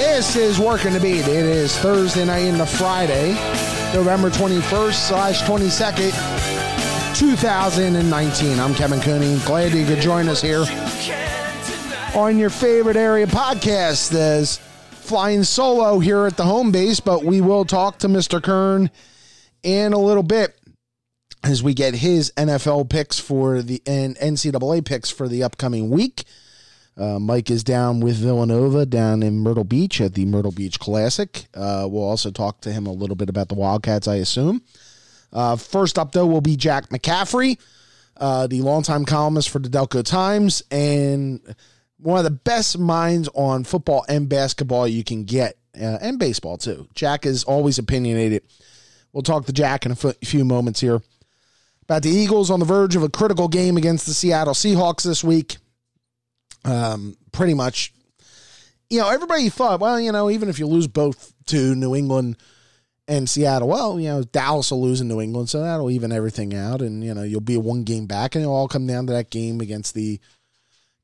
This is Working the Beat. It is Thursday night into Friday, November 21st slash 22nd, 2019. I'm Kevin Cooney. Glad you could join us here on your favorite area podcast as flying solo here at the home base, but we will talk to Mr. Kern in a little bit as we get his NFL picks for the and NCAA picks for the upcoming week. Uh, Mike is down with Villanova down in Myrtle Beach at the Myrtle Beach Classic. Uh, we'll also talk to him a little bit about the Wildcats, I assume. Uh, first up, though, will be Jack McCaffrey, uh, the longtime columnist for the Delco Times, and one of the best minds on football and basketball you can get, uh, and baseball, too. Jack is always opinionated. We'll talk to Jack in a f- few moments here about the Eagles on the verge of a critical game against the Seattle Seahawks this week um, pretty much, you know, everybody thought, well, you know, even if you lose both to New England and Seattle, well, you know, Dallas will lose in New England, so that'll even everything out, and you know, you'll be one game back, and it'll all come down to that game against the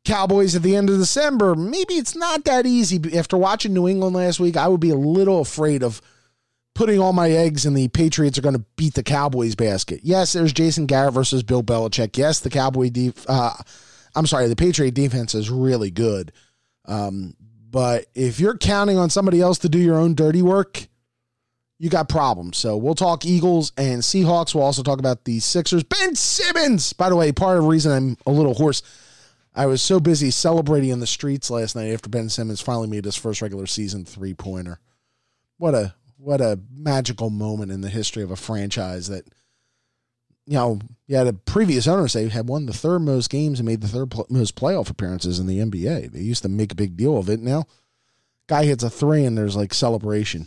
Cowboys at the end of December. Maybe it's not that easy. After watching New England last week, I would be a little afraid of putting all my eggs in the Patriots are going to beat the Cowboys basket. Yes, there's Jason Garrett versus Bill Belichick. Yes, the Cowboy def- uh, I'm sorry, the Patriot defense is really good. Um, but if you're counting on somebody else to do your own dirty work, you got problems. So we'll talk Eagles and Seahawks. We'll also talk about the Sixers. Ben Simmons, by the way, part of the reason I'm a little hoarse. I was so busy celebrating in the streets last night after Ben Simmons finally made his first regular season three pointer. What a what a magical moment in the history of a franchise that you know, you had a previous owner say had won the third most games and made the third pl- most playoff appearances in the NBA. They used to make a big deal of it. Now, guy hits a three and there's like celebration,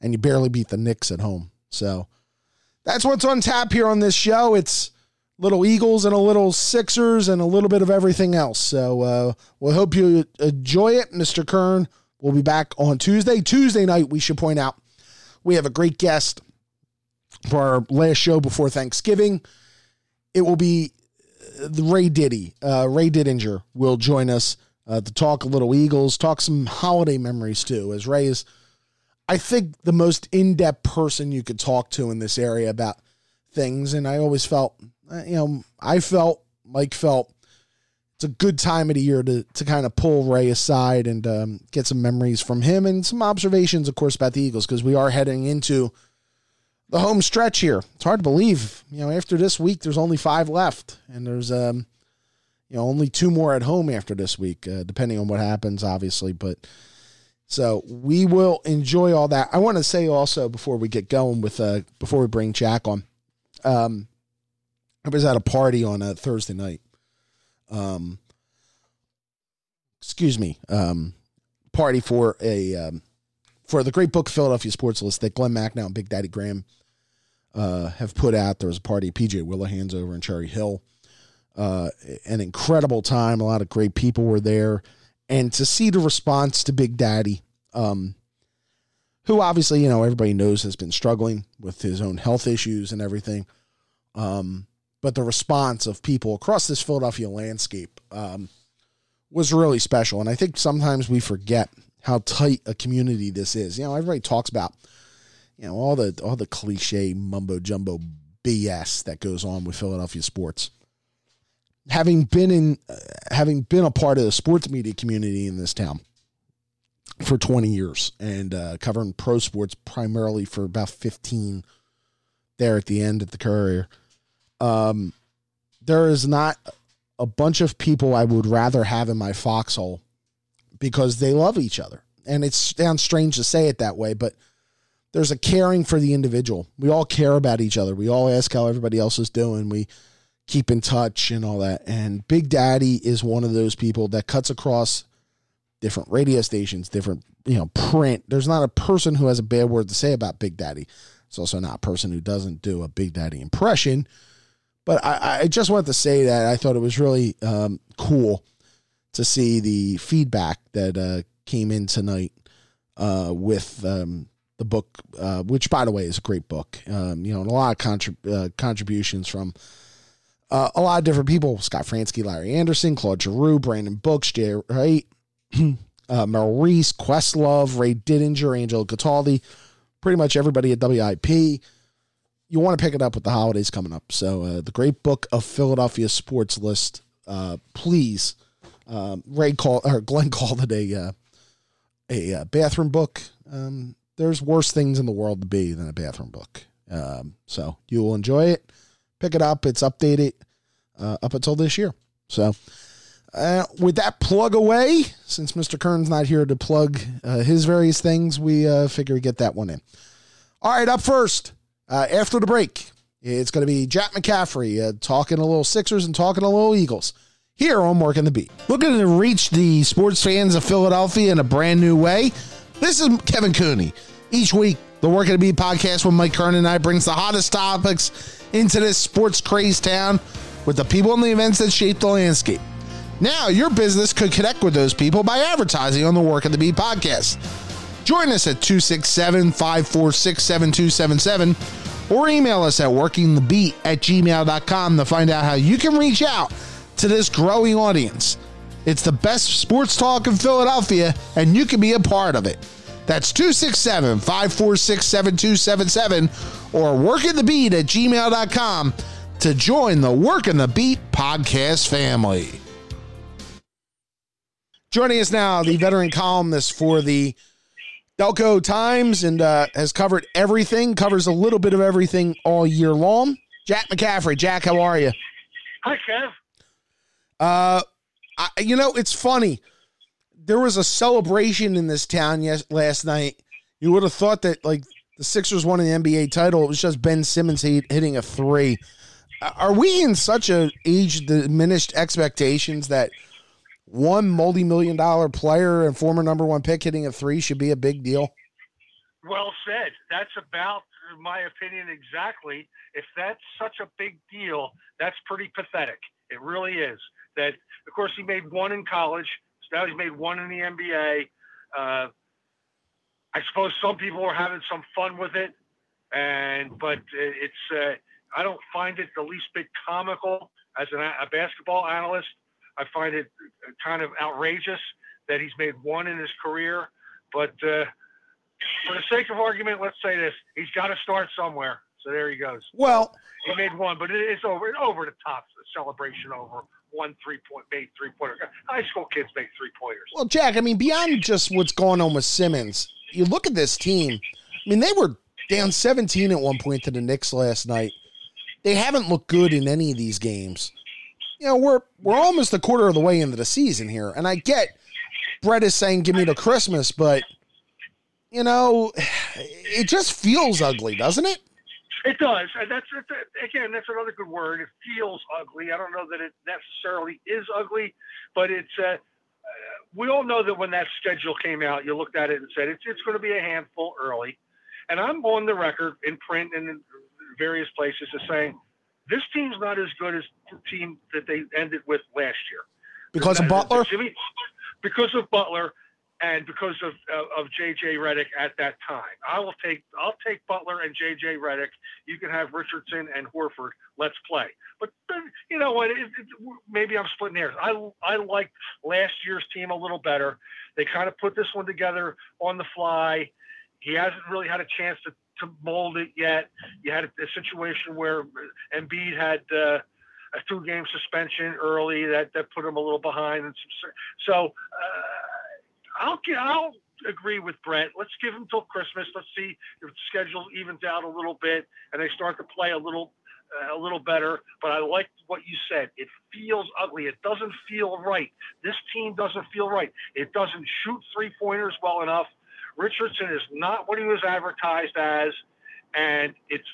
and you barely beat the Knicks at home. So that's what's on tap here on this show. It's little Eagles and a little Sixers and a little bit of everything else. So uh, we hope you enjoy it, Mr. Kern. We'll be back on Tuesday. Tuesday night, we should point out, we have a great guest for our last show before Thanksgiving. It will be uh, Ray Diddy. Uh, Ray Didinger will join us uh, to talk a little Eagles, talk some holiday memories too. As Ray is, I think, the most in depth person you could talk to in this area about things. And I always felt, uh, you know, I felt, Mike felt, it's a good time of the year to to kind of pull Ray aside and um, get some memories from him and some observations, of course, about the Eagles because we are heading into the home stretch here. It's hard to believe. You know, after this week, there's only five left, and there's um, you know, only two more at home after this week, uh, depending on what happens, obviously. But so we will enjoy all that. I want to say also before we get going with uh, before we bring Jack on, um, I was at a party on a Thursday night. Um, excuse me, um, party for a um, for the great book Philadelphia Sports List that Glenn Macnow and Big Daddy Graham uh, have put out. There was a party PJ Whelihan's over in Cherry Hill. Uh, an incredible time. A lot of great people were there. And to see the response to Big Daddy, um, who obviously, you know, everybody knows has been struggling with his own health issues and everything. Um, but the response of people across this Philadelphia landscape um, was really special. And I think sometimes we forget how tight a community this is. You know, everybody talks about you know all the all the cliche mumbo jumbo BS that goes on with Philadelphia sports. Having been in, uh, having been a part of the sports media community in this town for 20 years and uh, covering pro sports primarily for about 15 there at the end at the Courier. Um, there is not a bunch of people I would rather have in my foxhole because they love each other. And it sounds strange to say it that way, but there's a caring for the individual. We all care about each other. We all ask how everybody else is doing. We keep in touch and all that. And Big Daddy is one of those people that cuts across different radio stations, different, you know, print. There's not a person who has a bad word to say about Big Daddy. It's also not a person who doesn't do a Big Daddy impression. But I, I just wanted to say that I thought it was really um, cool to see the feedback that uh, came in tonight uh, with um, the book, uh, which by the way is a great book. Um, you know, and a lot of contrib- uh, contributions from uh, a lot of different people: Scott Franzke, Larry Anderson, Claude Giroux, Brandon Brooks, Jay Wright, uh, Maurice Questlove, Ray Didinger, Angelo Cataldi, pretty much everybody at WIP. You want to pick it up with the holidays coming up. So, uh, the Great Book of Philadelphia Sports List. Uh, please, um, Ray call or Glenn called it a a bathroom book. Um, there's worse things in the world to be than a bathroom book. Um, so you will enjoy it. Pick it up. It's updated uh, up until this year. So uh, with that plug away, since Mr. Kern's not here to plug uh, his various things, we uh, figure we get that one in. All right, up first, uh, after the break, it's going to be Jack McCaffrey uh, talking a little Sixers and talking a little Eagles here on Working the Beat. Looking to reach the sports fans of Philadelphia in a brand new way. This is Kevin Cooney. Each week, the Working the Beat podcast with Mike Kern and I brings the hottest topics into this sports craze town with the people and the events that shape the landscape. Now, your business could connect with those people by advertising on the Working the Beat podcast. Join us at 267 546 7277 or email us at workingthebeat at gmail.com to find out how you can reach out to this growing audience. It's the best sports talk in Philadelphia, and you can be a part of it. That's 267 546 7277 or workingthebeat at gmail.com to join the Working the Beat podcast family. Joining us now, the veteran columnist for the Delco Times and uh, has covered everything, covers a little bit of everything all year long. Jack McCaffrey. Jack, how are you? Hi, Kev. Uh, I, you know, it's funny. There was a celebration in this town yes, last night. You would have thought that, like, the Sixers won an NBA title. It was just Ben Simmons hitting a three. Are we in such a age diminished expectations that – one multi million dollar player and former number one pick hitting a three should be a big deal? Well said. That's about my opinion exactly. If that's such a big deal, that's pretty pathetic. It really is. That of course he made one in college. Now he's made one in the NBA. Uh, I suppose some people are having some fun with it, and but it's uh, I don't find it the least bit comical as an, a basketball analyst. I find it kind of outrageous that he's made one in his career. But uh, for the sake of argument, let's say this: he's got to start somewhere. So there he goes. Well, he made one, but it's over. Over the top celebration over one three point made three pointer. High school kids make three pointers. Well, Jack, I mean, beyond just what's going on with Simmons, you look at this team. I mean, they were down 17 at one point to the Knicks last night. They haven't looked good in any of these games you know, we're we're almost a quarter of the way into the season here, and I get Brett is saying give me to Christmas, but you know, it just feels ugly, doesn't it? It does, and that's again that's another good word. It feels ugly. I don't know that it necessarily is ugly, but it's. Uh, we all know that when that schedule came out, you looked at it and said it's it's going to be a handful early, and I'm on the record in print and in various places as saying this team's not as good as the team that they ended with last year. Because of Butler? Jimmy, because of Butler and because of of JJ Redick at that time. I will take I'll take Butler and JJ Redick. You can have Richardson and Horford. Let's play. But you know what? It, it, maybe I'm splitting hairs. I I liked last year's team a little better. They kind of put this one together on the fly. He hasn't really had a chance to to mold it yet. You had a, a situation where Embiid had uh, a two-game suspension early that, that put him a little behind. And some, so uh, I'll I'll agree with Brett. Let's give him till Christmas. Let's see if the schedule evens out a little bit and they start to play a little uh, a little better. But I like what you said. It feels ugly. It doesn't feel right. This team doesn't feel right. It doesn't shoot three pointers well enough. Richardson is not what he was advertised as, and it's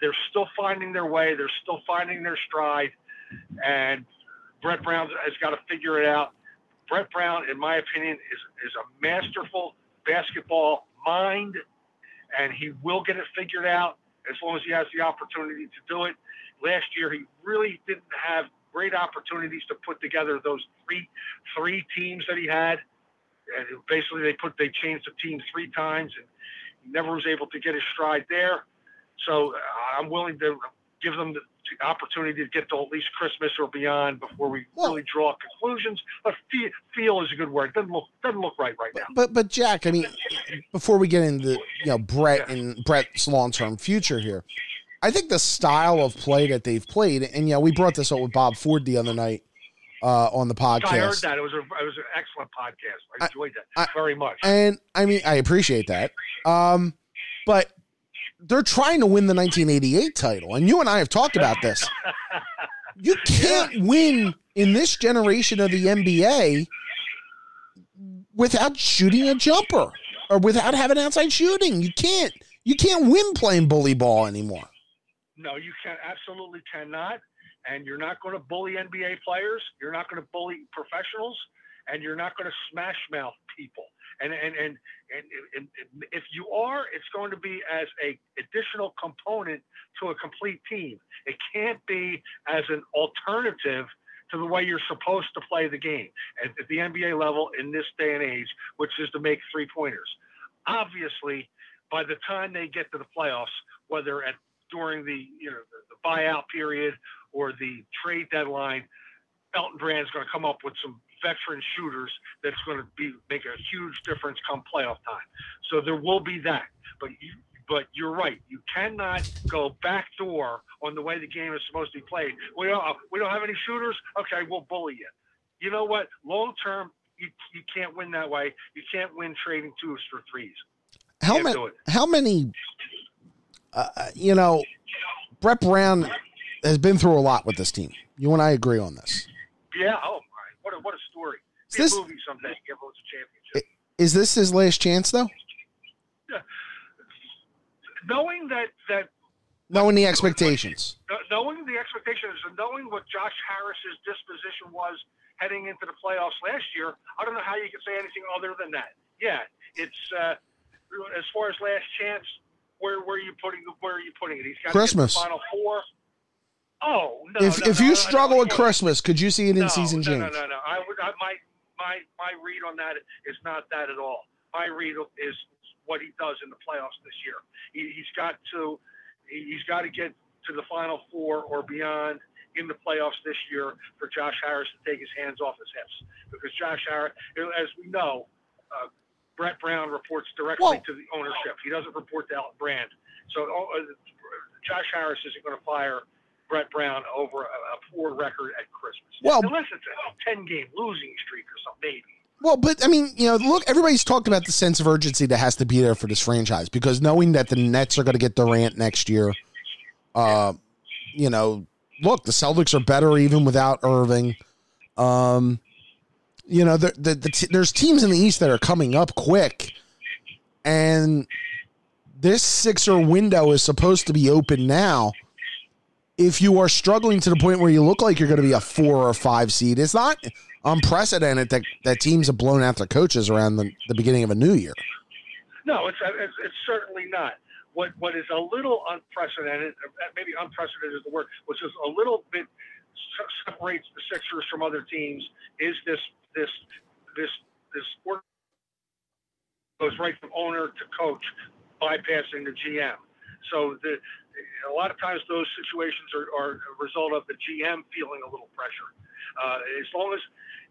they're still finding their way. They're still finding their stride, and Brett Brown has got to figure it out. Brett Brown, in my opinion, is is a masterful basketball mind, and he will get it figured out as long as he has the opportunity to do it. Last year, he really didn't have great opportunities to put together those three three teams that he had and basically they put they changed the team three times and he never was able to get his stride there. So uh, I'm willing to give them the, opportunity to get to at least Christmas or beyond before we well, really draw conclusions. But feel, feel is a good word. Doesn't look doesn't look right right now. But but Jack, I mean, before we get into you know Brett yeah. and Brett's long term future here, I think the style of play that they've played, and yeah, we brought this up with Bob Ford the other night uh, on the podcast. I heard that it was a it was an excellent podcast. I enjoyed that I, very much. And I mean, I appreciate that. Um, but they're trying to win the 1988 title, and you and I have talked about this. you can't win in this generation of the NBA without shooting a jumper or without having outside shooting. You can't. You can't win playing bully ball anymore. No, you can absolutely cannot. And you're not going to bully NBA players. You're not going to bully professionals, and you're not going to smash mouth people. And and, and and and if you are, it's going to be as a additional component to a complete team. It can't be as an alternative to the way you're supposed to play the game at, at the NBA level in this day and age, which is to make three pointers. Obviously, by the time they get to the playoffs, whether at during the you know the, the buyout period or the trade deadline, Elton Brand's going to come up with some veteran shooters that's going to be make a huge difference come playoff time. So there will be that, but you. But you're right. You cannot go backdoor on the way the game is supposed to be played. We don't. We don't have any shooters. Okay, we'll bully you. You know what? Long term, you, you can't win that way. You can't win trading twos for threes. How many? How many? Uh, you know, Brett Brown has been through a lot with this team. You and I agree on this. Yeah. Oh! What a what a story. Is this, a movie someday. Give us a championship. Is this his last chance though? Yeah. Knowing that that. Knowing the expectations. Knowing the expectations and knowing what Josh Harris's disposition was heading into the playoffs last year, I don't know how you can say anything other than that. Yeah, it's uh, as far as last chance. Where, where are you putting where are you putting it? He's got Christmas final four. Oh no! If no, if no, you no, struggle with Christmas, could you see it in season change? No, no, no, no. I would. I, my my my read on that is not that at all. My read is what he does in the playoffs this year. He, he's got to he's got to get to the final four or beyond in the playoffs this year for Josh Harris to take his hands off his hips because Josh Harris, as we know, uh, Brett Brown reports directly well, to the ownership. He doesn't report to Elton Brand. So uh, Josh Harris isn't going to fire Brett Brown over a, a poor record at Christmas. Well, unless it's a ten game losing streak or something, maybe. Well, but I mean, you know, look, everybody's talked about the sense of urgency that has to be there for this franchise because knowing that the Nets are going to get Durant next year, uh, you know, look, the Celtics are better even without Irving. Um, you know, the, the, the t- there's teams in the East that are coming up quick, and this Sixer window is supposed to be open now if you are struggling to the point where you look like you're going to be a four or five seed, it's not unprecedented that, that teams have blown out their coaches around the, the beginning of a new year. No, it's, it's, it's certainly not. What what is a little unprecedented, uh, maybe unprecedented is the word, which is a little bit separates the Sixers from other teams, is this this this this work goes right from owner to coach, bypassing the GM. So the a lot of times those situations are, are a result of the GM feeling a little pressure. Uh, as long as,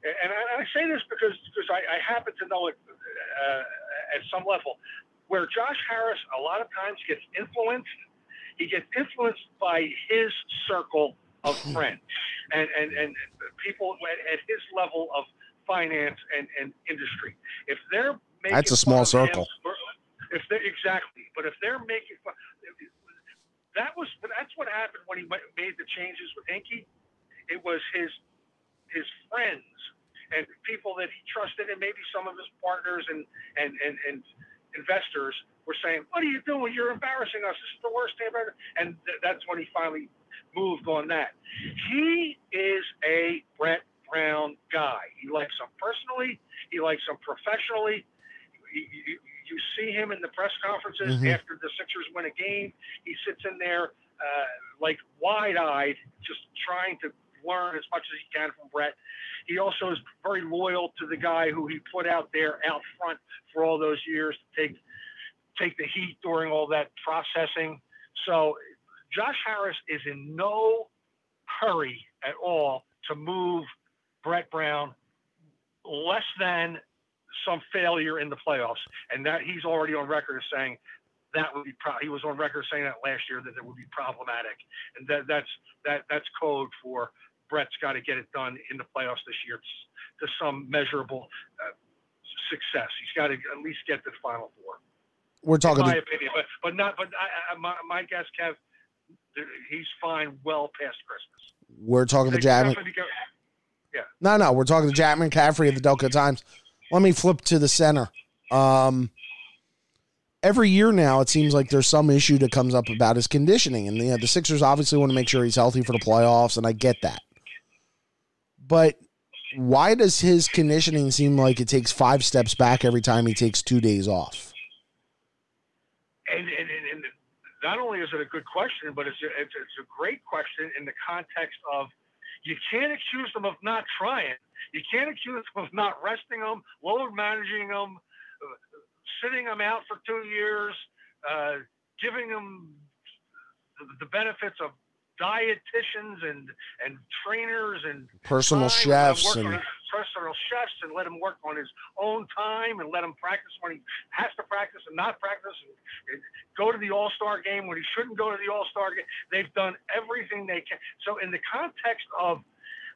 and I, I say this because because I, I happen to know it uh, at some level, where Josh Harris a lot of times gets influenced. He gets influenced by his circle of friends and, and, and people at his level of finance and, and industry. If they're making that's a small circle. Him, if they exactly, but if they're making fun, that was that's what happened when he made the changes with Hinkie. It was his his friends and people that he trusted, and maybe some of his partners and and and, and investors were saying, "What are you doing? You're embarrassing us. This is the worst thing ever." And th- that's when he finally moved on that. He is a Brett Brown guy. He likes him personally. He likes him professionally. He, he, you see him in the press conferences mm-hmm. after the Sixers win a game. He sits in there uh, like wide-eyed, just trying to learn as much as he can from Brett. He also is very loyal to the guy who he put out there out front for all those years to take take the heat during all that processing. So Josh Harris is in no hurry at all to move Brett Brown less than some failure in the playoffs, and that he's already on record saying that would be pro- he was on record saying that last year that it would be problematic, and that that's that that's code for Brett's got to get it done in the playoffs this year to some measurable uh, success. He's got to at least get to the final four. We're talking. In my The, opinion, but but not. But I, I, my, my guess, Kev, he's fine well past Christmas. we're talking They Jackman. go- No, no, we're talking to Jack McCaffrey of the Delco Times. Let me flip to the center. Um, every year now, it seems like there's some issue that comes up about his conditioning, and you know, the Sixers obviously want to make sure he's healthy for the playoffs, and I get that. But why does his conditioning seem like it takes five steps back every time he takes two days off? and, and, and, not only is it a good question, but it's a, it's, it's a great question in the context of you can't accuse them of not trying. You can't accuse them of not resting them, load managing them, sitting them out for two years, uh, giving them the, the benefits of dietitians and and trainers and Personal time, let him chefs and personal chefs and let him work on his own time and let him practice when he has to practice and not practice and, and go to the All Star game when he shouldn't go to the All Star game. They've done everything they can. So in the context of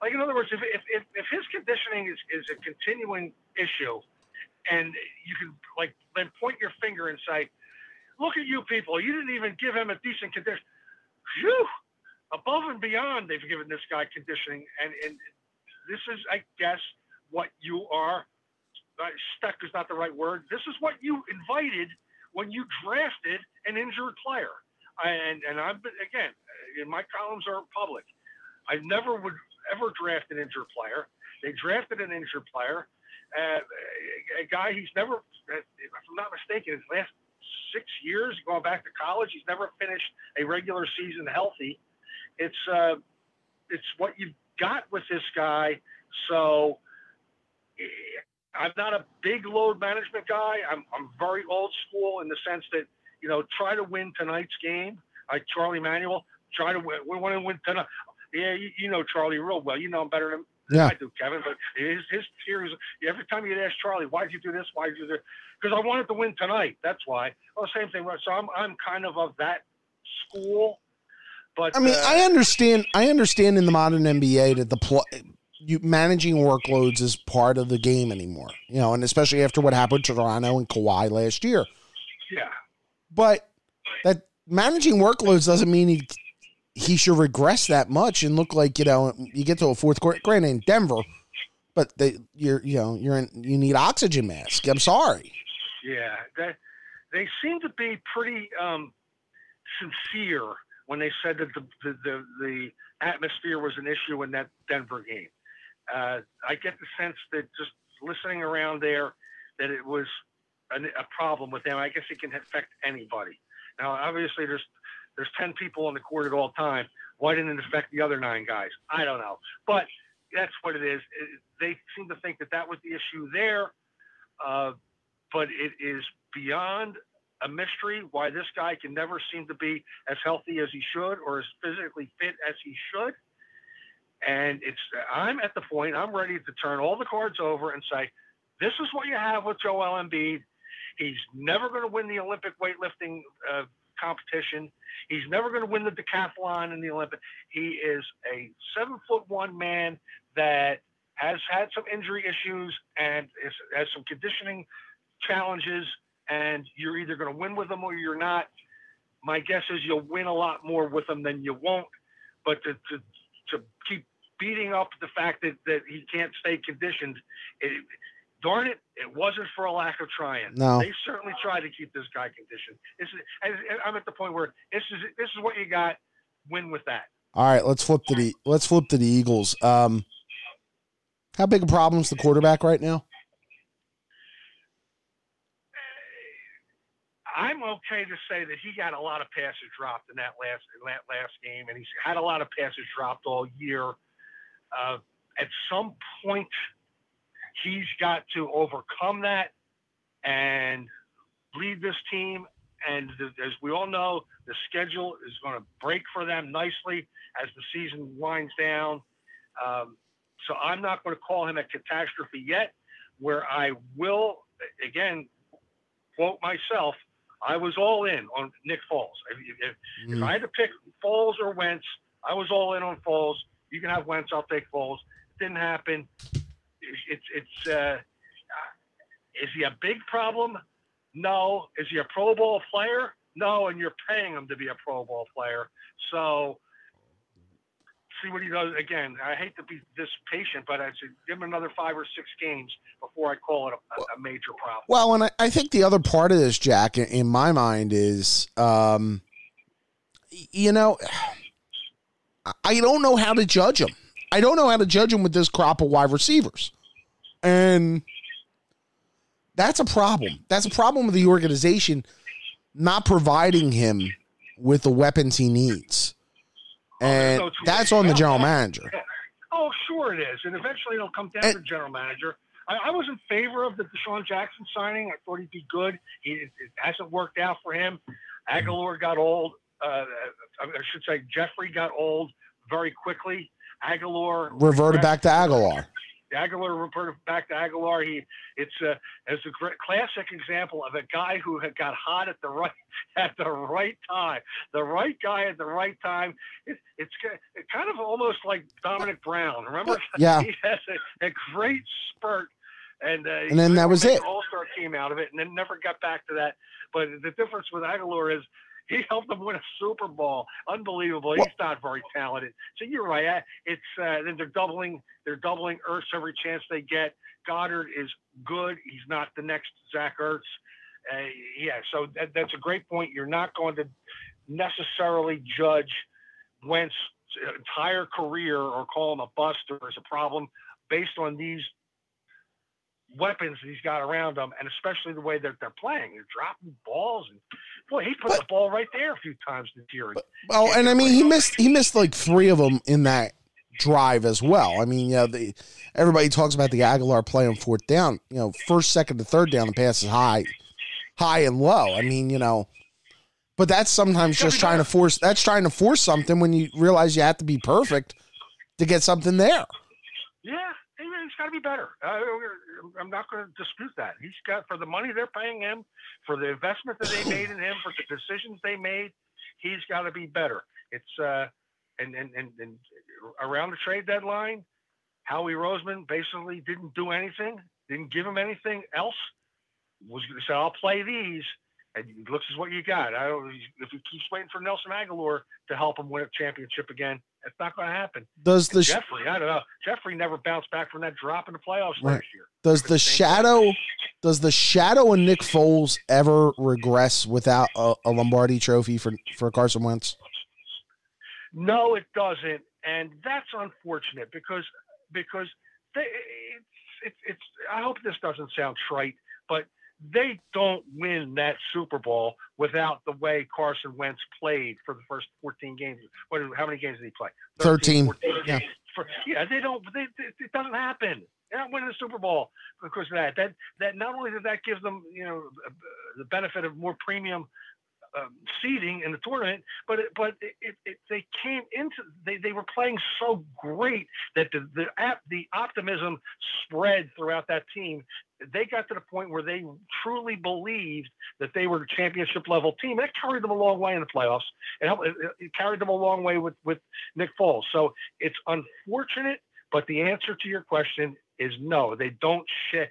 like in other words, if if, if, if his conditioning is, is a continuing issue and you can like then point your finger and say, Look at you people, you didn't even give him a decent condition. Phew! Above and beyond, they've given this guy conditioning, and, and this is, I guess, what you are uh, stuck is not the right word. This is what you invited when you drafted an injured player. And and I've been again, in my columns are public. I never would ever draft an injured player. They drafted an injured player, uh, a guy he's never, if I'm not mistaken, his last six years going back to college, he's never finished a regular season healthy. It's uh, it's what you've got with this guy. So eh, I'm not a big load management guy. I'm, I'm very old school in the sense that, you know, try to win tonight's game. Like Charlie Manuel, try to win. We want to win tonight. Yeah, you, you know Charlie real well. You know him better than Yeah. I do, Kevin. But his his theories. Every time you'd ask Charlie, "Why'd you do this? Why'd you do?" this? Because I wanted to win tonight. That's why. Well, same thing. So I'm I'm kind of of that school. But I mean, uh, I understand. I understand in the modern NBA that the pl- you managing workloads is part of the game anymore. You know, and especially after what happened to Toronto and Kawhi last year. yeah. But that managing workloads doesn't mean he he should regress that much and look like you know you get to a fourth quarter. Granted, in Denver, but they you're you know you're in you need oxygen mask. I'm sorry. Yeah, they, they seem to be pretty um, sincere when they said that the, the, the, the atmosphere was an issue in that Denver game. Uh, I get the sense that just listening around there, that it was an, a problem with them. I guess it can affect anybody. Now, obviously, there's there's ten people on the court at all time. Why didn't it affect the other nine guys? I don't know, but that's what it is. It, they seem to think that that was the issue there. Uh, but it is beyond a mystery why this guy can never seem to be as healthy as he should or as physically fit as he should. And it's I'm at the point I'm ready to turn all the cards over and say, this is what you have with Joel Embiid. He's never going to win the Olympic weightlifting uh, competition. He's never going to win the decathlon in the Olympic. He is a seven foot one man that has had some injury issues and is, has some conditioning challenges, and you're either going to win with them or you're not. My guess is you'll win a lot more with them than you won't. But to, to, to keep beating up the fact that, that he can't stay conditioned, it, darn it, it wasn't for a lack of trying. No. They certainly tried to keep this guy conditioned. This is, I'm at the point where this is this is what you got. Win with that. All right, let's flip to the let's flip to the Eagles. Um, how big a problem is the quarterback right now? I'm okay to say that he got a lot of passes dropped in that last in that last game, and he's had a lot of passes dropped all year. Uh, at some point, he's got to overcome that and lead this team and as we all know, the schedule is going to break for them nicely as the season winds down. Um, so I'm not going to call him a catastrophe yet. Where I will again quote myself, I was all in on Nick Foles. If, if, mm. if I had to pick Foles or Wentz, I was all in on Foles. You can have Wentz, I'll take Foles. It didn't happen. It's it's uh, is he a big problem? No. Is he a Pro Bowl player? No. And you're paying him to be a Pro Bowl player. So see what he does. Again, I hate to be this patient, but I should give him another five or six games before I call it a, a major problem. Well, and I, I, think the other part of this, Jack, in, my mind, is, um, you know, I don't know how to judge him. I don't know how to judge him with this crop of wide receivers. And that's a problem. That's a problem with the organization not providing him with the weapons he needs. Oh, and no that's on the general manager. Oh, sure it is. And eventually it'll come down and, to the general manager. I, I, was in favor of the DeSean Jackson signing. I thought he'd be good. He, it, it hasn't worked out for him. Agholor got old. Uh, I should say Jeffery got old very quickly. Agholor reverted back to Agholor. Agholor reverted back to Agholor. He it's a as a great, classic example of a guy who had got hot at the right at the right time. The right guy at the right time. It, it's kind of almost like Dominic Brown. Remember? Yeah. He has a, a great spurt. And, uh, and then that was it. All star came out of it, and then never got back to that. But the difference with Agholor is he helped them win a Super Bowl. Unbelievable. He's not very talented. So you're right. It's uh, then they're doubling they're doubling Ertz every chance they get. Goedert is good. He's not the next Zach Ertz. Uh, yeah, so that, that's a great point. You're not going to necessarily judge Wentz' entire career or call him a bust or as a problem based on these weapons he's got around him, and especially the way that they're playing. They're dropping balls, and boy, he put but, the ball right there a few times this year. Well, and I mean, he missed he missed like three of them in that drive as well. I mean, yeah, the everybody talks about the Agholor play on fourth down. You know, first, second, to third down, the pass is high, high and low. I mean, you know. But that's sometimes just trying to force. That's trying to force something when you realize you have to be perfect to get something there. Yeah, he's got to be better. Uh, I'm not going to dispute that. He's got for the money they're paying him, for the investment that they made in him, for the decisions they made. He's got to be better. It's uh, and, and and and around the trade deadline, Howie Roseman basically didn't do anything, didn't give him anything else. Was going to say, "I'll play these," and looks is what you got. I don't, if he keeps waiting for Nelson Agholor to help him win a championship again, it's not going to happen. Does the Jeffery? I don't know. Jeffery never bounced back from that drop in the playoffs right. last year. Does the shadow? Does the shadow and Nick Foles ever regress without a, a, Lombardi Trophy for for Carson Wentz? No, it doesn't, and that's unfortunate because because they, it's, it's it's. I hope this doesn't sound trite, but they don't win that Super Bowl without the way Carson Wentz played for the first 14 games. What? How many games did he play? 13. 13 yeah. For, yeah, they don't. They, it doesn't happen. They're not winning the Super Bowl because of that. That that not only did that give them, you know, the benefit of more premium um, seeding in the tournament, but it, but it, it, they came into they, they were playing so great that the the the optimism spread throughout that team. They got to the point where they truly believed that they were a championship level team. That carried them a long way in the playoffs. It, helped, it, it carried them a long way with with Nick Foles. So it's unfortunate, but the answer to your question is no. They don't shed.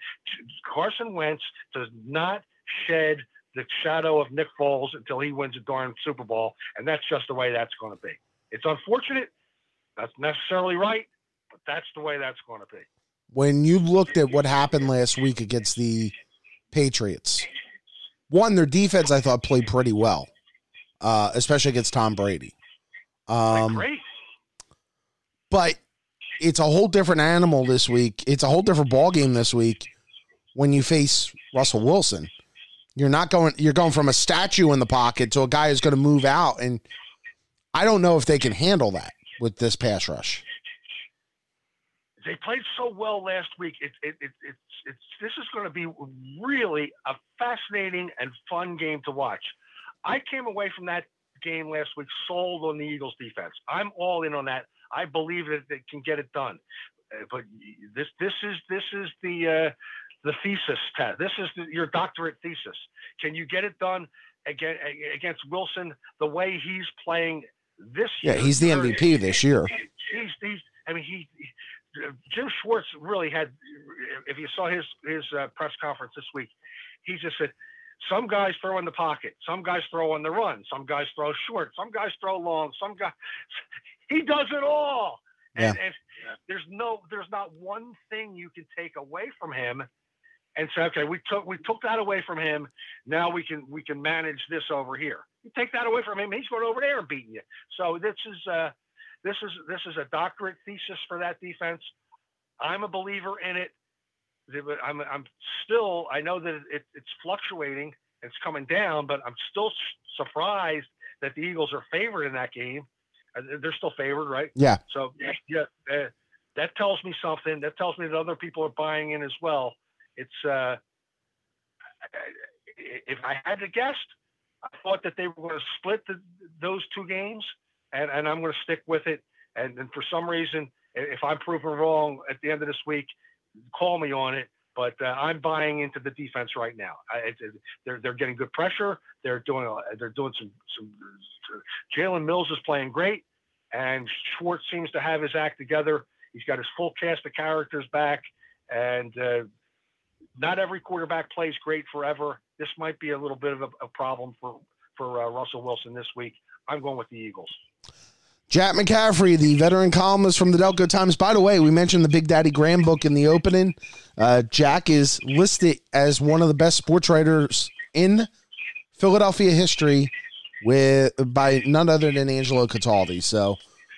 Carson Wentz does not shed the shadow of Nick Foles until he wins a darn Super Bowl, and that's just the way that's going to be. It's unfortunate. That's necessarily right, but that's the way that's going to be. When you looked at what happened last week against the Patriots, one, their defense I thought played pretty well, uh, especially against Tom Brady. Um, great. But it's a whole different animal this week. It's a whole different ball game this week when you face Russell Wilson. You're not going. You're going from a statue in the pocket to a guy who's going to move out, and I don't know if they can handle that with this pass rush. They played so well last week. It, it, it, it's it's this is going to be really a fascinating and fun game to watch. I came away from that game last week sold on the Eagles defense. I'm all in on that. I believe that they can get it done. Uh, but this this is this is the uh, the thesis test. This is the, your doctorate thesis. Can you get it done against, against Wilson the way he's playing this year? Yeah, he's the MVP this year. He's, he's I mean, he, Jim Schwartz really had. If you saw his his uh, press conference this week, he just said some guys throw in the pocket, some guys throw on the run, some guys throw short, some guys throw long, some guys. He does it all. And, yeah. and there's no, there's not one thing you can take away from him and say, okay, we took we took that away from him. Now we can we can manage this over here. You take that away from him, he's going over there and beating you. So this is uh, this is this is a doctorate thesis for that defense. I'm a believer in it. I'm I'm still I know that it, it's fluctuating, it's coming down, but I'm still surprised that the Eagles are favored in that game. Uh, they're still favored, right? Yeah. So yeah, uh, that tells me something. That tells me that other people are buying in as well. It's uh, if I had to guess, I thought that they were going to split the, those two games, and, and I'm going to stick with it. And, and for some reason, if I'm proven wrong at the end of this week, call me on it. But uh, I'm buying into the defense right now. I, it, they're they're getting good pressure. They're doing they're doing some some. Jalen Mills is playing great, and Schwartz seems to have his act together. He's got his full cast of characters back, and uh, not every quarterback plays great forever. This might be a little bit of a, a problem for for uh, Russell Wilson this week. I'm going with the Eagles. Jack McCaffrey, the veteran columnist from the Delco Times. By the way, we mentioned the Big Daddy Graham book in the opening. Uh, Jack is listed as one of the best sports writers in Philadelphia history, with by none other than Angelo Cataldi. So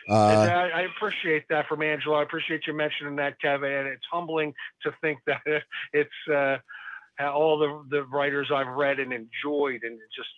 uh, I, I, appreciate that from Angelo. I appreciate you mentioning that, Kevin. And it's humbling to think that it's uh, all the the writers I've read and enjoyed, and just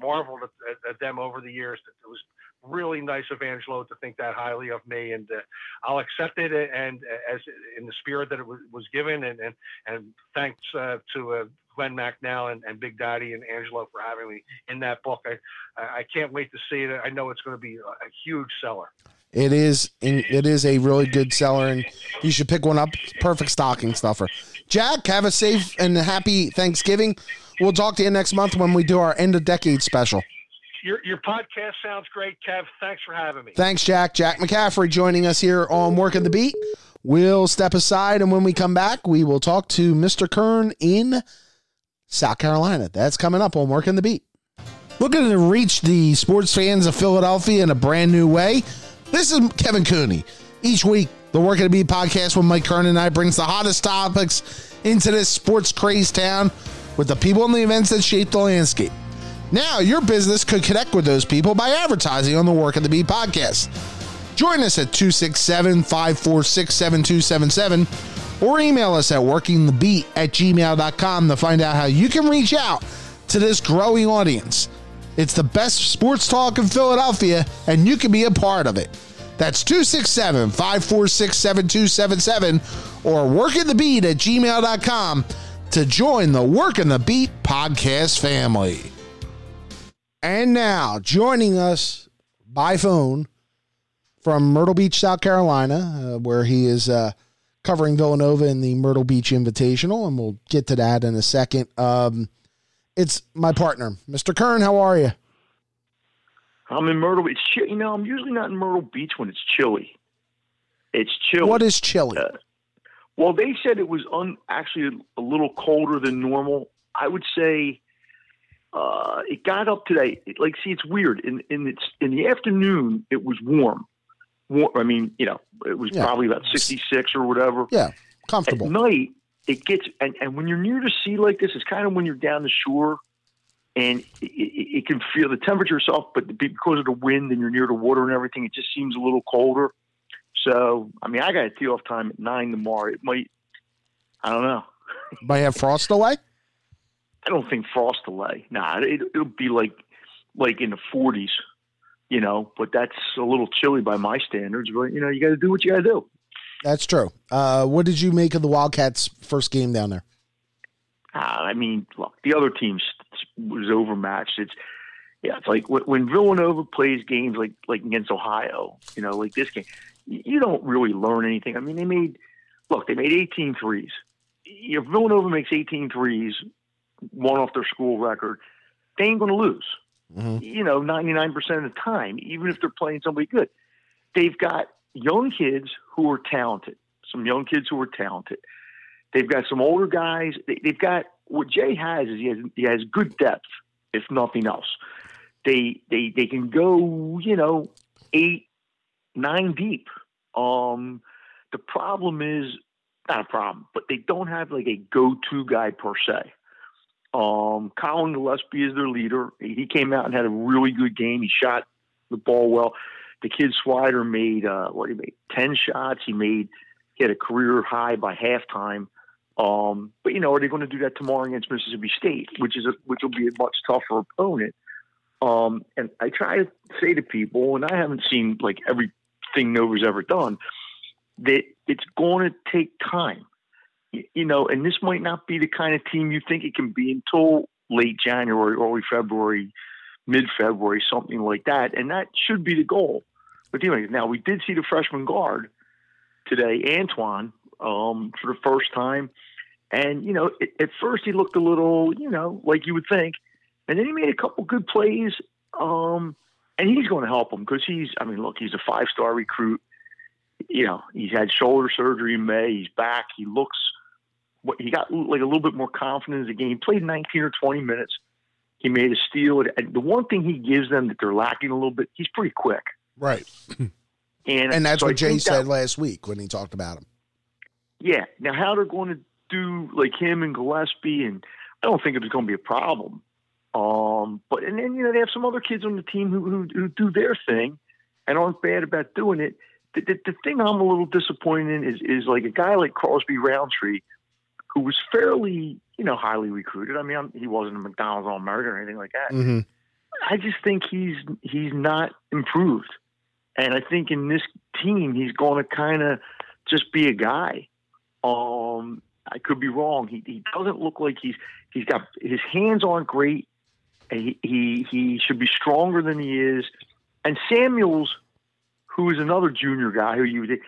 marveled at, at, them over the years. That it was really nice of Angelo to think that highly of me, and uh, I'll accept it. And as in the spirit that it was, was given, and and and thanks uh, to uh, Glenn Macnow and, and Big Daddy and Angelo for having me in that book. I I can't wait to see it. I know it's going to be a, a huge seller. It is it is a really good seller, and you should pick one up. Perfect stocking stuffer. Jack, have a safe and happy Thanksgiving. We'll talk to you next month when we do our end of decade special. Your, your podcast sounds great, Kev. Thanks for having me. Thanks, Jack. Jack McCaffrey joining us here on Working the Beat. We'll step aside, and when we come back, we will talk to Mr. Kern in South Carolina. That's coming up on Working the Beat. Looking to reach the sports fans of Philadelphia in a brand new way. This is Kevin Cooney. Each week, the Working the Beat podcast with Mike Kern and I brings the hottest topics into this sports craze town with the people and the events that shape the landscape. Now, your business could connect with those people by advertising on the Working the Beat podcast. Join us at 267 546 7277 or email us at workingthebeat at gmail.com to find out how you can reach out to this growing audience. It's the best sports talk in Philadelphia, and you can be a part of it. That's 267 546 7277 or workingthebeat at gmail.com to join the Working the Beat podcast family. And now, joining us by phone from Myrtle Beach, South Carolina, uh, where he is uh, covering Villanova in the Myrtle Beach Invitational, and we'll get to that in a second. Um, it's my partner, Mr. Kern. How are you? I'm in Myrtle Beach. You know, I'm usually not in Myrtle Beach when it's chilly. It's chilly. What is chilly? Uh, well, they said it was un, actually a little colder than normal. I would say uh, it got up today. Like, see, it's weird. In in it's in the afternoon, it was warm. I mean, you know, it was yeah. probably about 66 or whatever. Yeah, comfortable. At night, it gets and, and when you're near the sea like this, it's kind of when you're down the shore, and it, it, it can feel the temperature itself, but because of the wind and you're near the water and everything, it just seems a little colder. So, I mean, I got a tee off time at nine tomorrow. It might, I don't know. might have frost delay. I don't think frost delay. Nah, it, it'll be like like in the 40s, you know. But that's a little chilly by my standards. But you know, you got to do what you got to do. That's true. Uh, what did you make of the Wildcats' first game down there? Uh, I mean, look, the other team was overmatched. It's Yeah, it's like when, when Villanova plays games like like against Ohio, you know, like this game, you don't really learn anything. I mean, they made look, they made 18 threes. If Villanova makes 18 threes, one off their school record, they ain't going to lose. Mm-hmm. You know, 99% of the time, even if they're playing somebody good. They've got young kids who are talented, some young kids who are talented. They've got some older guys. They, have got what Jay has is he has he has good depth, if nothing else. They they they can go, you know, eight, nine deep. Um, the problem is not a problem, but they don't have like a go-to guy per se. Um, Collin Gillespie is their leader. He came out and had a really good game. He shot the ball well. The kid Swider made uh, what he made ten shots. He made he had a career high by halftime. Um, but you know, are they going to do that tomorrow against Mississippi State, which is a, which will be a much tougher opponent? Um, and I try to say to people, and I haven't seen like everything Nova's ever done, that it's going to take time. You know, and this might not be the kind of team you think it can be until late January, early February, mid February, something like that. And that should be the goal. But anyway, now we did see the freshman guard today, Antoine, um, for the first time. And, you know, it, at first he looked a little, you know, like you would think. And then he made a couple good plays. Um, and he's going to help him because he's, I mean, look, he's a five star recruit. You know, he's had shoulder surgery in May. He's back. He looks, he got like a little bit more confidence in the game. He played 19 or 20 minutes. He made a steal. And the one thing he gives them that they're lacking a little bit, he's pretty quick. Right. And, and that's so what Jay said that, last week when he talked about him. Yeah. Now, how they're going to do like him and Gillespie, and I don't think it's going to be a problem. Um, but and then you know they have some other kids on the team who who, who do their thing and aren't bad about doing it. The, the, the, thing I'm a little disappointed in is is like a guy like Cosby-Roundtree, who was fairly you know highly recruited. I mean, I'm, he wasn't a McDonald's All American or anything like that. Mm-hmm. I just think he's he's not improved, and I think in this team he's going to kind of just be a guy. Um, I could be wrong. He, he doesn't look like he's he's got his hands aren't great. He, he he should be stronger than he is. And Samuels, who is another junior guy who you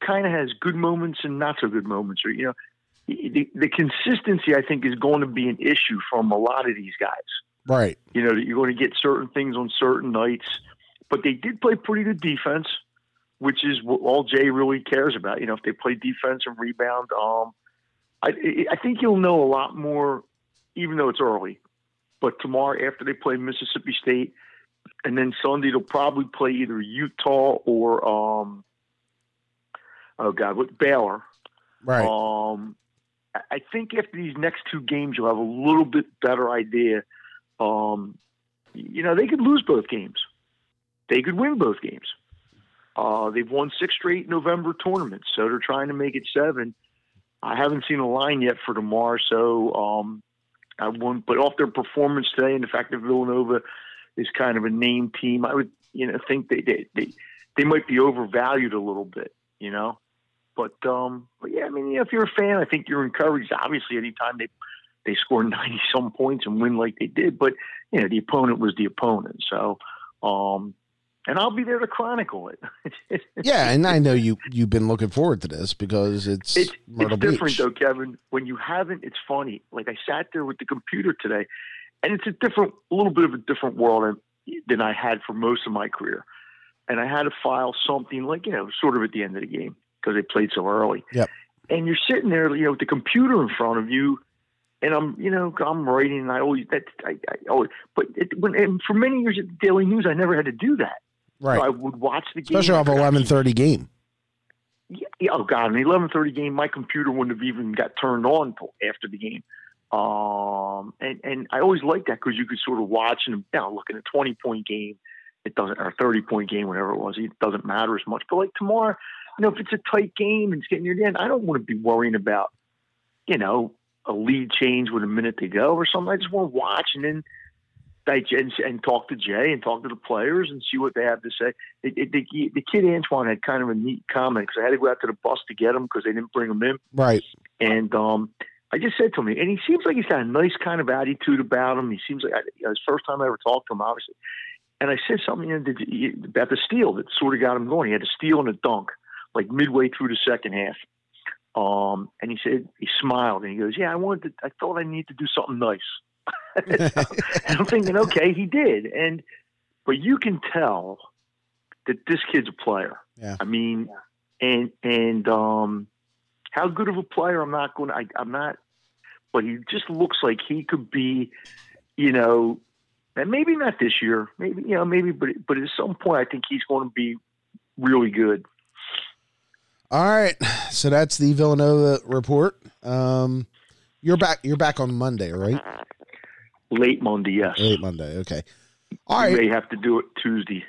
kind of has good moments and not so good moments, or you know, the, the consistency I think is going to be an issue from a lot of these guys. Right. You know that you're going to get certain things on certain nights, but they did play pretty good defense, which is what all Jay really cares about. You know, if they play defense and rebound, um, I, I think you'll know a lot more, even though it's early. But tomorrow, after they play Mississippi State, and then Sunday they'll probably play either Utah or um, oh god, what Baylor. Right. Um, I think after these next two games, you'll have a little bit better idea. Um, you know, they could lose both games. They could win both games. Uh, they've won six straight November tournaments, so they're trying to make it seven. I haven't seen a line yet for tomorrow, so um, I won't. But off their performance today and the fact that Villanova is kind of a name team, I would you know think they they they, they might be overvalued a little bit, you know. But um, but yeah, I mean, yeah, if you're a fan, I think you're encouraged. Obviously, anytime they they score ninety some points and win like they did, but you know the opponent was the opponent, so um, and I'll be there to chronicle it. yeah, and I know you you've been looking forward to this because it's it's, it's different though, Kevin. When you haven't, it's funny. Like I sat there with the computer today, and it's a different, a little bit of a different world than I had for most of my career. And I had to file something like you know, sort of at the end of the game because they played so early. Yep. And you're sitting there, you know, with the computer in front of you, and I'm, you know, I'm writing. And I always that I, I always, but it, when for many years at the Daily News, I never had to do that. Right. So I would watch the game. Especially off eleven thirty game. Yeah, oh God, an eleven thirty game, my computer wouldn't have even got turned on until after the game. Um, and and I always liked that because you could sort of watch and now look at a twenty point game, it doesn't or thirty point game, whatever it was, it doesn't matter as much. But like tomorrow, you know, if it's a tight game and it's getting near the end, I don't want to be worrying about, you know, a lead change with a minute to go or something. I just want to watch and then and, and talk to Jay and talk to the players and see what they have to say. It, it, the, the kid Antoine had kind of a neat comment because I had to go out to the bus to get him because they didn't bring him in. Right. And um, I just said to him, and he seems like he's got a nice kind of attitude about him. He seems like you know, his first time I ever talked to him, obviously. And I said something you know, about the steal that sort of got him going. He had a steal and a dunk, like midway through the second half. Um, and he said he smiled and he goes, "Yeah, I wanted. To, I thought I needed to do something nice." and I'm thinking, okay, he did, and but you can tell that this kid's a player. Yeah. I mean, and and um, how good of a player? I'm not going. to I'm not. But he just looks like he could be, you know, and maybe not this year. Maybe you know, maybe, but but at some point, I think he's going to be really good. All right, so that's the Villanova report. Um, you're back. You're back on Monday, right? Late Monday, yes. Late Monday. Okay. All right. may have to do it Tuesday.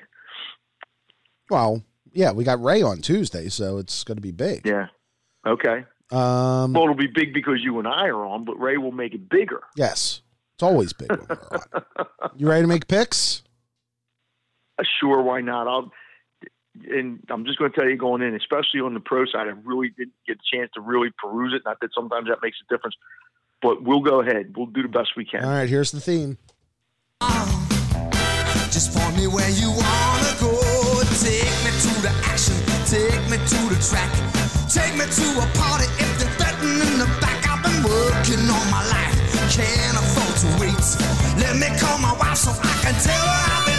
Well, yeah, we got Ray on Tuesday, so it's going to be big. Yeah. Okay. Um, Well, it'll be big because you and I are on, but Ray will make it bigger. yes, it's always big. when we're on. You ready to make picks? Sure, why not? I'll. And I'm just going to tell you going in, especially on the pro side, I really didn't get a chance to really peruse it. Not that sometimes that makes a difference, but we'll go ahead. We'll do the best we can. All right. Here's the theme. Just point me where you wanna go. Take me to the action. Take me to the track. Take me to a party if they're threatening in the back. I've been working all my life. Can't afford to wait. Let me call my wife so I can tell her I'll be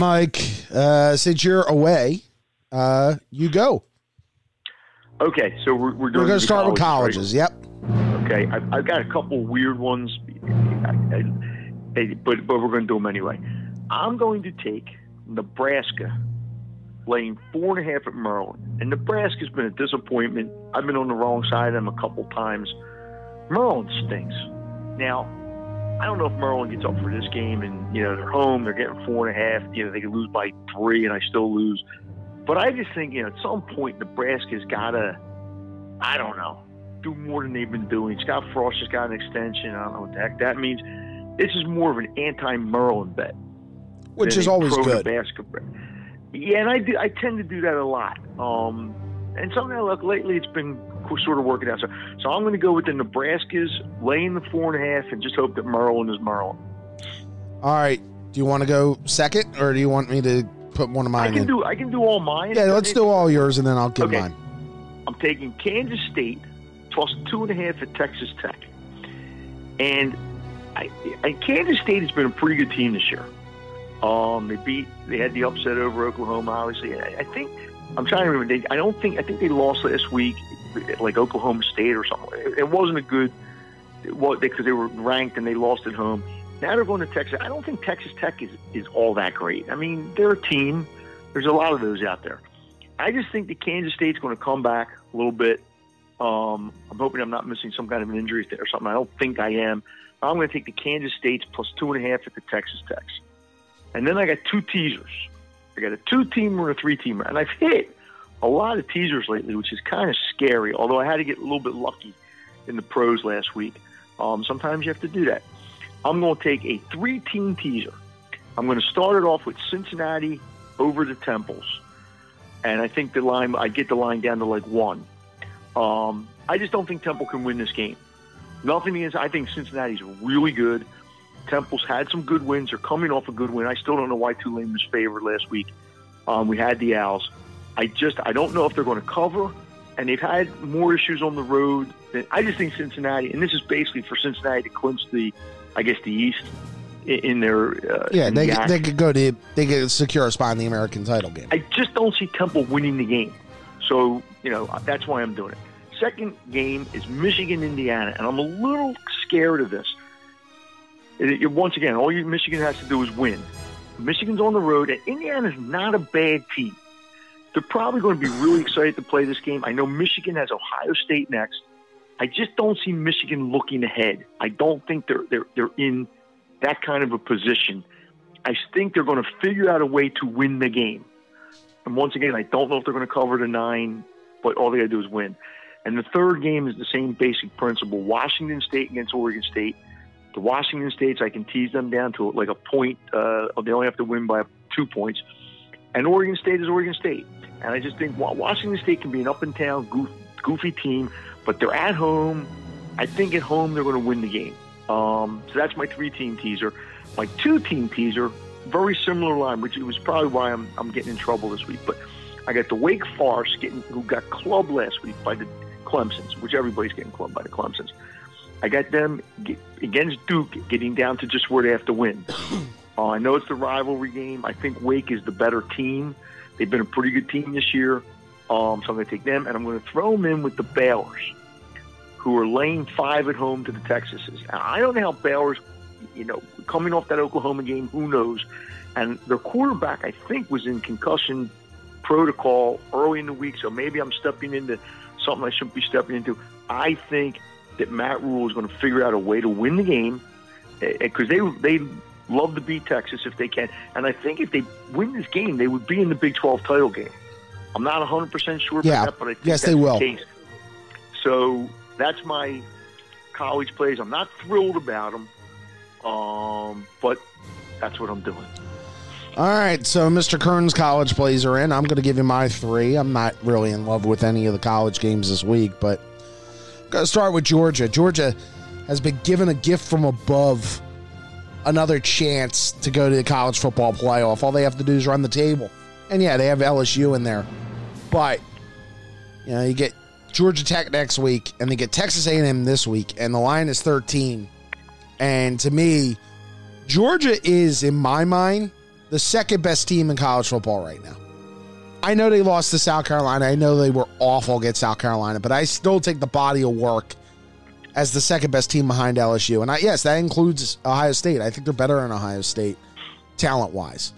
Mike. Uh, since you're away, uh, you go. Okay, so we're, we're We're going to start with colleges, right? Yep. Okay, I've, I've got a couple weird ones, but but we're going to do them anyway. I'm going to take Nebraska laying four and a half at Maryland, and Nebraska's been a disappointment. I've been on the wrong side of them a couple times. Maryland stinks. Now, I don't know if Maryland gets up for this game, and you know they're home, they're getting four and a half. You know they could lose by three, and I still lose. But I just think you know at some point Nebraska's got to, I don't know, do more than they've been doing. Scott Frost has got an extension. I don't know what the heck that means. This is more of an anti-Maryland bet, Which is always good. Nebraska bet. Yeah, and I do, I tend to do that a lot. Um, and somehow, look, lately it's been sort of working out. So, so I'm going to go with the Nebraskas laying the four and a half, and just hope that Maryland is Maryland. All right. Do you want to go second, or do you want me to put one of mine? I can in? do I can do all mine. yeah, let's do all yours, and then I'll give Okay. mine. I'm taking Kansas State plus two and a half at Texas Tech, and I, I, Kansas State has been a pretty good team this year. Um, they beat they had the upset over Oklahoma, obviously. I, I think I'm trying to remember. They, I don't think I think they lost last week, like Oklahoma State or something. It, it wasn't a good what because they were ranked and they lost at home. Now they're going to Texas. I don't think Texas Tech is, is all that great. I mean, they're a team. There's a lot of those out there. I just think that Kansas State's going to come back a little bit. Um, I'm hoping I'm not missing some kind of an injury or something. I don't think I am. I'm going to take the Kansas States plus two and a half at the Texas Techs. And then I got two teasers. I got a two teamer and a three teamer. And I've hit a lot of teasers lately, which is kind of scary, although I had to get a little bit lucky in the pros last week. Um, sometimes you have to do that. I'm going to take a three team teaser. I'm going to start it off with Cincinnati over the Temples. And I think the line, I get the line down to like one. Um, I just don't think Temple can win this game. Nothing against, I think Cincinnati's really good. Temple's had some good wins. They're coming off a good win. I still don't know why Tulane was favored last week. Um, we had the Owls. I just, I don't know if they're going to cover. And they've had more issues on the road. Than, I just think Cincinnati, and this is basically for Cincinnati to clinch the, I guess, the East in, their. Uh, Yeah, in they the they could go to they could secure a spot in the American title game. I just don't see Temple winning the game. So, you know, that's why I'm doing it. Second game is Michigan, Indiana, and I'm a little scared of this. It- it- once again, all you Michigan has to do is win. Michigan's on the road, and Indiana's not a bad team. They're probably going to be really excited to play this game. I know Michigan has Ohio State next. I just don't see Michigan looking ahead. I don't think they're they're they're in that kind of a position. I think they're going to figure out a way to win the game. And once again, I don't know if they're going to cover the nine, but all they got to do is win. And the third game is the same basic principle: Washington State against Oregon State. The Washington States, I can tease them down to like a point. Uh, they only have to win by two points. And Oregon State is Oregon State. And I just think Wa- Washington State can be an up and down, goof, goofy team, but they're at home. I think at home they're going to win the game. Um, so that's my three team teaser. My two team teaser, very similar line, which was probably why I'm, I'm getting in trouble this week. But I got the Wake Forest getting who got clubbed last week by the Clemsons, which everybody's getting clubbed by the Clemsons. I got them get, against Duke getting down to just where they have to win. Uh, I know it's the rivalry game. I think Wake is the better team. They've been a pretty good team this year. Um, so I'm going to take them, and I'm going to throw them in with the Baylors, who are laying five at home to the Texases. Now, I don't know how Baylor's, you know, coming off that Oklahoma game, who knows? And their quarterback, I think, was in concussion protocol early in the week, so maybe I'm stepping into something I shouldn't be stepping into. I think that Matt Rhule is going to figure out a way to win the game because they they love to beat Texas if they can, and I think if they win this game, they would be in the Big 12 title game. I'm not 100 percent sure Yeah. about that, but I think Yes, they will. The. So that's my college plays. I'm not thrilled about them, um, but that's what I'm doing. All right, so Mr. Kern's college plays are in. I'm going to give you my three. I'm not really in love with any of the college games this week, but To start with Georgia. Georgia has been given a gift from above, another chance to go to the college football playoff. All they have to do is run the table, and yeah, they have LSU in there, but you know you get Georgia Tech next week, and they get Texas A&M this week, and the line is 13. And to me, Georgia is, in my mind, the second best team in college football right now. I know they lost to South Carolina. I know they were awful against South Carolina, but I still take the body of work as the second best team behind LSU. And I, yes, that includes Ohio State. I think they're better than Ohio State talent wise.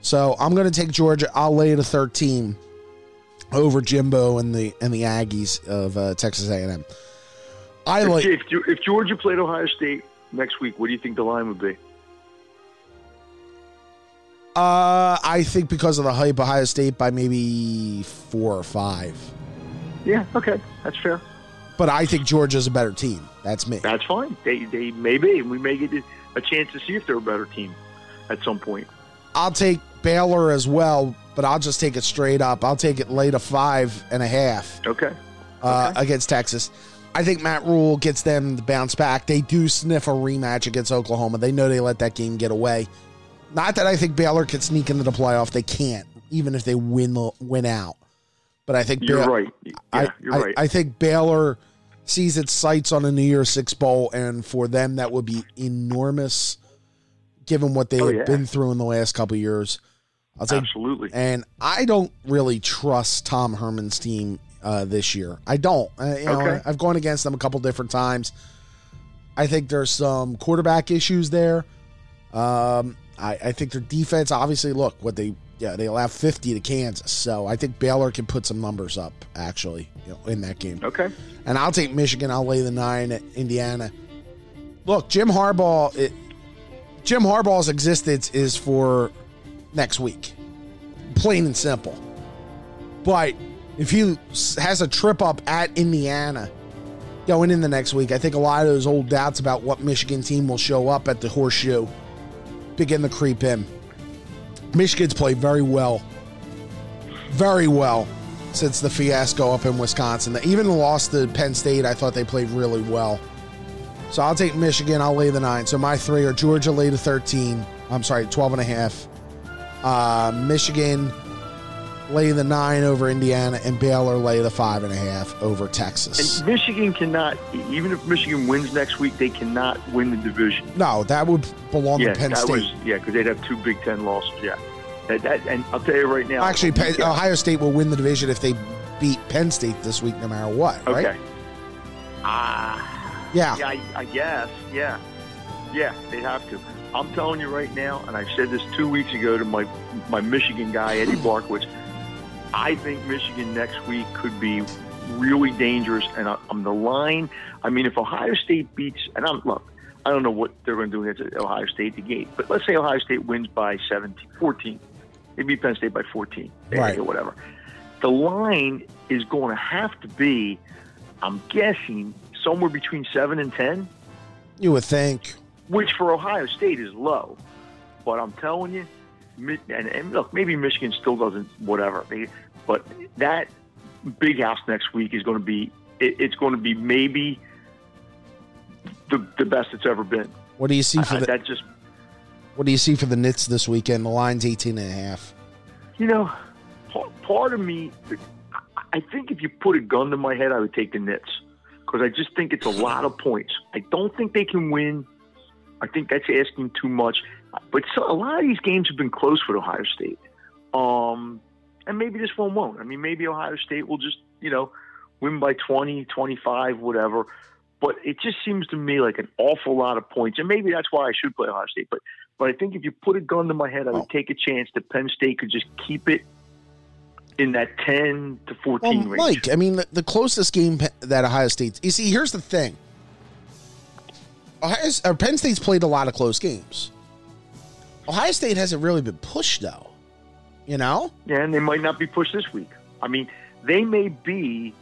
So I'm going to take Georgia. I'll lay the 13 over Jimbo and the and the Aggies of uh, Texas A&M. I like. if, if Georgia played Ohio State next week, what do you think the line would be? Uh, I think because of the hype, Ohio State by maybe four or five. Yeah, okay, that's fair. But I think Georgia's a better team. That's me. That's fine. They they may be, and we may get a chance to see if they're a better team at some point. I'll take Baylor as well, but I'll just take it straight up. I'll take it late a five and a half Okay. uh, against Texas. I think Matt Rhule gets them to bounce back. They do sniff a rematch against Oklahoma. They know they let that game get away. Not that I think Baylor could sneak into the playoff. They can't, even if they win the win out. But I think You're Baylor- right. Yeah, I, you're I- right. I think Baylor sees its sights on a New Year's Six bowl, and for them that would be enormous, given what they Oh, have yeah. been through in the last couple of years. I'll take, Absolutely. and I don't really trust Tom Herman's team uh, this year. I don't. Uh, you know, Okay. I've gone against them a couple different times. I think there's some quarterback issues there. Um, I, I think their defense, obviously, look what they yeah they allow 50 to Kansas, so I think Baylor can put some numbers up actually you know, in that game. okay. And I'll take Michigan. I'll lay the nine at Indiana. Look, Jim Harbaugh. It, Jim Harbaugh's existence is for next week, plain and simple. But if he has a trip up at Indiana going in the next week, I think a lot of those old doubts about what Michigan team will show up at the horseshoe begin to creep in. Michigan's played very well, very well since the fiasco up in Wisconsin. They Even lost to Penn State, I thought they played really well. So I'll take Michigan. I'll lay the nine. So my three are Georgia lay the 13. I'm sorry, 12 and a half. Uh, Michigan lay the nine over Indiana, and Baylor lay the five and a half over Texas. And Michigan cannot, even if Michigan wins next week, they cannot win the division. no, that would belong yeah, to Penn State. was yeah, because they'd have two Big Ten losses. Yeah, that, that, and I'll tell you right now. Actually, Penn, Ohio State will win the division if they beat Penn State this week, no matter what. Right? okay. Ah, Yeah. yeah, I, I guess. Yeah, yeah, they have to. I'm telling you right now, and I said this two weeks ago to my my Michigan guy Eddie Barkowitz. I think Michigan next week could be really dangerous, and on the line. I mean, if Ohio State beats, and I'm look, I don't know what they're going to do against Ohio State the gate, but let's say Ohio State wins by 17, 14. They beat Penn State by 14, Right. or whatever. The line is going to have to be, I'm guessing, somewhere between seven and ten You would think. which for Ohio State is low. But I'm telling you, and, and look, maybe Michigan still doesn't, whatever. They, but that big house next week is going to be, it, it's going to be maybe the the best it's ever been. What do you see I, for the that just, What do you see for the Nits this weekend? The line's 18 and a half. you know, pa- part of me, I- I think if you put a gun to my head, I would take the Nits because I just think it's a lot of points. I don't think they can win. I think that's asking too much. But so, a lot of these games have been close with Ohio State. Um, and maybe this one won't. I mean, maybe Ohio State will just, you know, win by 20, 25, whatever. But it just seems to me like an awful lot of points. And maybe that's why I should play Ohio State. But but I think if you put a gun to my head, I would Oh. take a chance that Penn State could just keep it in that 10 to 14 Well, range. Mike, I mean, the, the closest game that Ohio State's. You see, here's the thing. Ohio, or Penn State's played a lot of close games. Ohio State hasn't really been pushed, though. You know? Yeah, and they might not be pushed this week. I mean, they may be.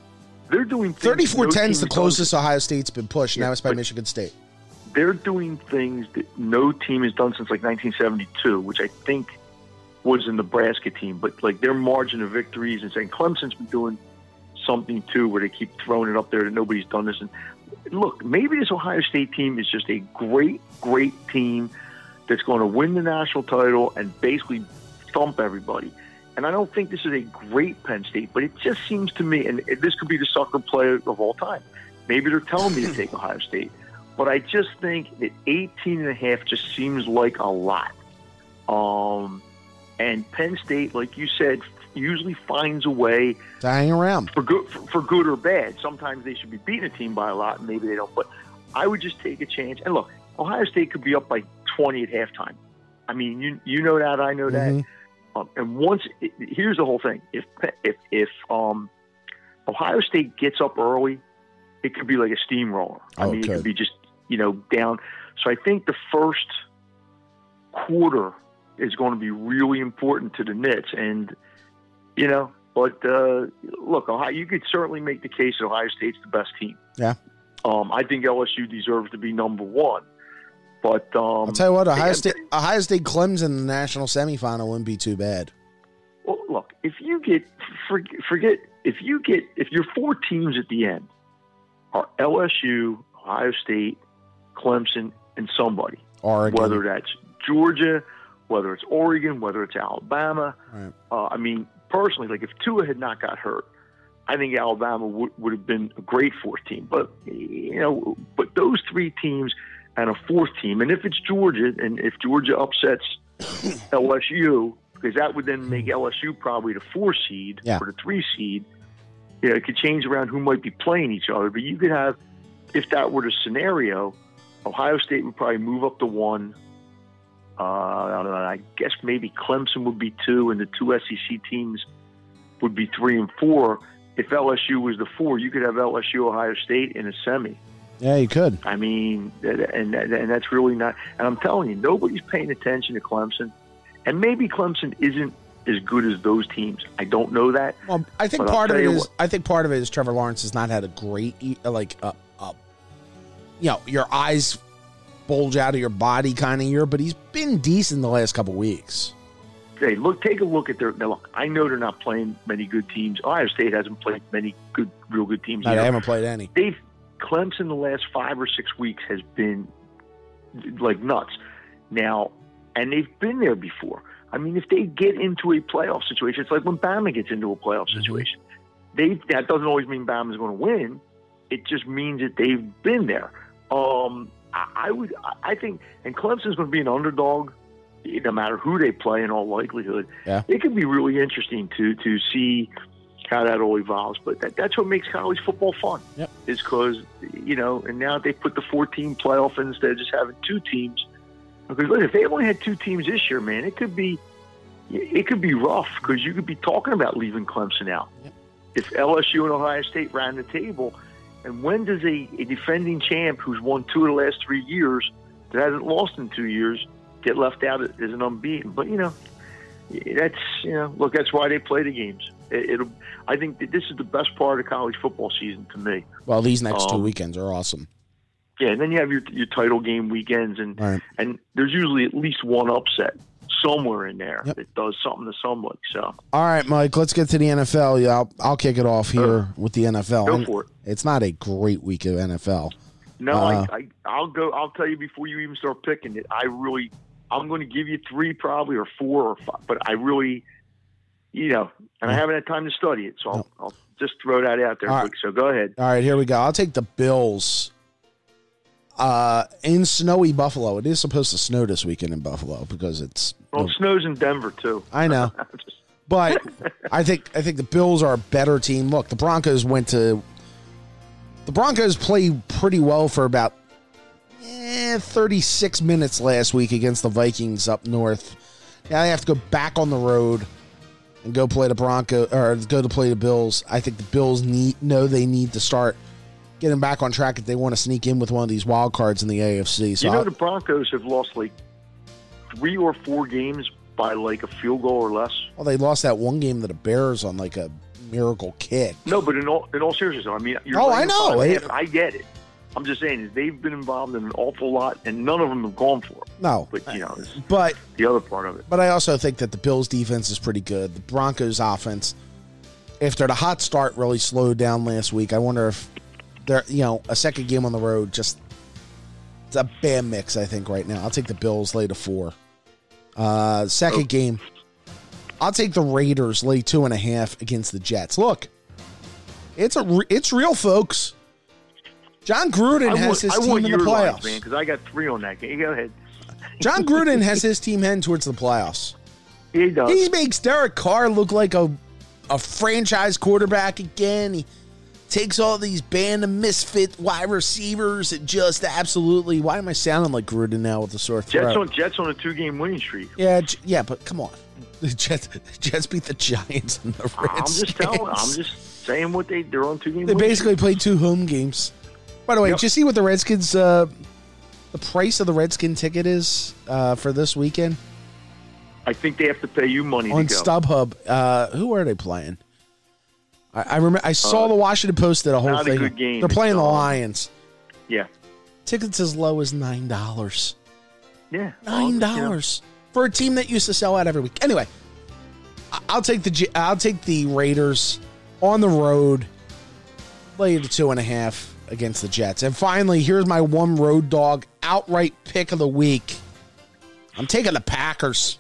They're doing things 34 no 10 is the has done. closest Ohio State's been pushed. Yeah, now it's by Michigan State. They're doing things that no team has done since like 1972, which I think was a Nebraska team. But like their margin of victories and saying Clemson's been doing something too, where they keep throwing it up there that nobody's done this. And look, maybe this Ohio State team is just a great, great team that's going to win the national title and basically thump everybody. And I don't think this is a great Penn State, but it just seems to me, and this could be the sucker play of all time. Maybe they're telling me to take Ohio State, but I just think that 18 and a half just seems like a lot. Um, and Penn State, like you said, usually finds a way To hang around. for good for, for good or bad. Sometimes they should be beating a team by a lot, and maybe they don't. But I would just take a chance. And look, Ohio State could be up by 20 at halftime. I mean, you you know that, I know that. Mhm. Um, and once it, here's the whole thing: if if if um, Ohio State gets up early, it could be like a steamroller. I Oh, mean, it could. be just you know down. So I think the first quarter is going to be really important to the Nits, and you know. But uh, look, Ohio, you could certainly make the case that Ohio State's the best team. Yeah. Um, I think LSU deserves to be number one. But um, I'll tell you what, Ohio State, Ohio State Clemson in the national semifinal wouldn't be too bad. Well, look, if you get for, forget if you get if your four teams at the end are LSU, Ohio State, Clemson, and somebody, Oregon. whether that's Georgia, whether it's Oregon, whether it's Alabama. Right. Uh, I mean, personally, like if Tua had not got hurt, I think Alabama would, would have been a great fourth team. But you know, but those three teams and a fourth team, and if it's Georgia, and if Georgia upsets LSU, because that would then make LSU probably the four seed Yeah. or the three seed. Yeah, it could change around who might be playing each other, but you could have, if that were the scenario, Ohio State would probably move up to one. Uh, I don't know. I guess maybe Clemson would be two, and the two SEC teams would be three and four. If LSU was the four, you could have LSU, Ohio State in a semi. Yeah, you could. I mean, and and that's really not. And I'm telling you, nobody's paying attention to Clemson, and maybe Clemson isn't as good as those teams. I don't know that. Well, I think part of it is. what- I think part of it is Trevor Lawrence has not had a great, like, uh, uh, you know, your eyes bulge out of your body kind of year, but he's been decent the last couple weeks. Hey, look, take a look at their. Now, look, I know they're not playing many good teams. Ohio State hasn't played many good, real good teams. I either. haven't played any. they've Clemson the last five or six weeks has been like nuts. Now, and they've been there before. I mean, if they get into a playoff situation, it's like when Bama gets into a playoff Mhm. situation. They that doesn't always mean Bama's going to win. It just means that they've been there. Um, I, I would, I- I think, and Clemson's going to be an underdog, no matter who they play. In all likelihood, Yeah. it could be really interesting to to see how that all evolves. But that, that's what makes college football fun Yep. is because you know, and now they put the four-team playoff in instead of just having two teams. Because look, if they only had two teams this year, man, it could be it could be rough because you could be talking about leaving Clemson out. Yep. If LSU and Ohio State ran the table, and when does a, a defending champ who's won two of the last three years that hasn't lost in two years get left out as an unbeaten? But you know, that's you know, look, that's why they play the games. It, it'll. I think this is the best part of college football season to me. Well, these next two Um, weekends are awesome. Yeah, and then you have your your title game weekends, and Right. and there's usually at least one upset somewhere in there Yep. that does something to somebody. So All right, Mike, let's get to the NFL. Yeah, I'll, I'll kick it off here with the NFL. go And for it. It's not a great week of NFL. No, Uh, I, I, I'll go. I'll tell you before you even start picking it. I really, I'm going to give you three, probably or four or five. But I really, you know, and I haven't had time to study it, so I'll, I'll just throw that out there quick. So go ahead. All right, here we go. I'll take the Bills. Uh, in snowy Buffalo. It is supposed to snow this weekend in Buffalo because it's. Well, it snows in Denver too. I know, but I think I think the Bills are a better team. Look, the Broncos went to. The Broncos played pretty well for about eh, 36 minutes last week against the Vikings up north. Now they have to go back on the road and go play the Bronco or go to play the Bills. I think the Bills need know they need to start getting back on track if they want to sneak in with one of these wild cards in the AFC. So you know, I'll- the Broncos have lost like three or four games by like a field goal or less. well, they lost that one game to the Bears on like a miracle kick. No, but in all in all seriousness, I mean, you're Oh, I know. It- I get it. I'm just saying they've been involved in an awful lot, and none of them have gone for it. No, But you know, but the other part of it. But I also think that the Bills' defense is pretty good. The Broncos' offense, after the hot start really slowed down last week, I wonder if they're you know a second game on the road just it's a bad mix. I think right now I'll take the Bills lay to four. Uh, second Oh. game, I'll take the Raiders lay two and a half against the Jets. Look, it's a it's real, folks. Jon Gruden has his I team in the playoffs. because I got three on that game. Go ahead. Jon Gruden has his team heading towards the playoffs. He does. He makes Derek Carr look like a a franchise quarterback again. He takes all these band of misfit wide receivers and just absolutely. Why am I sounding like Gruden now with the sore Jets on Jets on a two game winning streak. yeah, J- yeah, but come on, the Jets Jets beat the Giants and the Redskins. I'm just telling. I'm just saying what they they're on two game. They basically played two home games. By the way, Yep. did you see what the Redskins? Uh, the price of the Redskin ticket is uh, for this weekend I think they have to pay you money on to go. StubHub. Uh, who are they playing? I, I remember. I saw Uh, the Washington Post did a whole a thing. game. They're playing the Lions. Yeah, Tickets as low as nine dollars. yeah. Nine Well, you know, dollars for a team that used to sell out every week. Anyway, I'll take the I'll take the Raiders on the road. Lay to two and a half against the Jets. And finally, here's my one road dog outright pick of the week. I'm taking the Packers.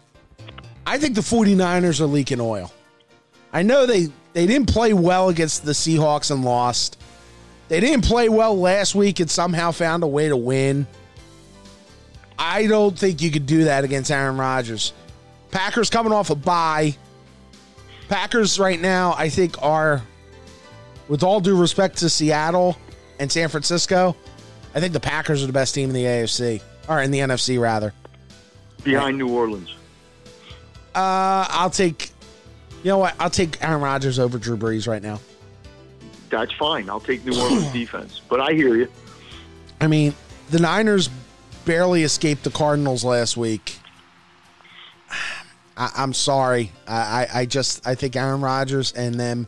I think the 49ers are leaking oil. I know they they didn't play well against the Seahawks and lost. They didn't play well last week and somehow found a way to win. I don't think you could do that against Aaron Rodgers. Packers coming off a bye. Packers right now, I think, are, with all due respect to Seattle and San Francisco, I think the Packers are the best team in the AFC, or in the NFC, rather. behind New Orleans. Uh, I'll take, you know what? I'll take Aaron Rodgers over Drew Brees right now. That's fine. I'll take New Orleans defense, but I hear you. I mean, the Niners barely escaped the Cardinals last week. I, I'm sorry. I, I, I just I think Aaron Rodgers and them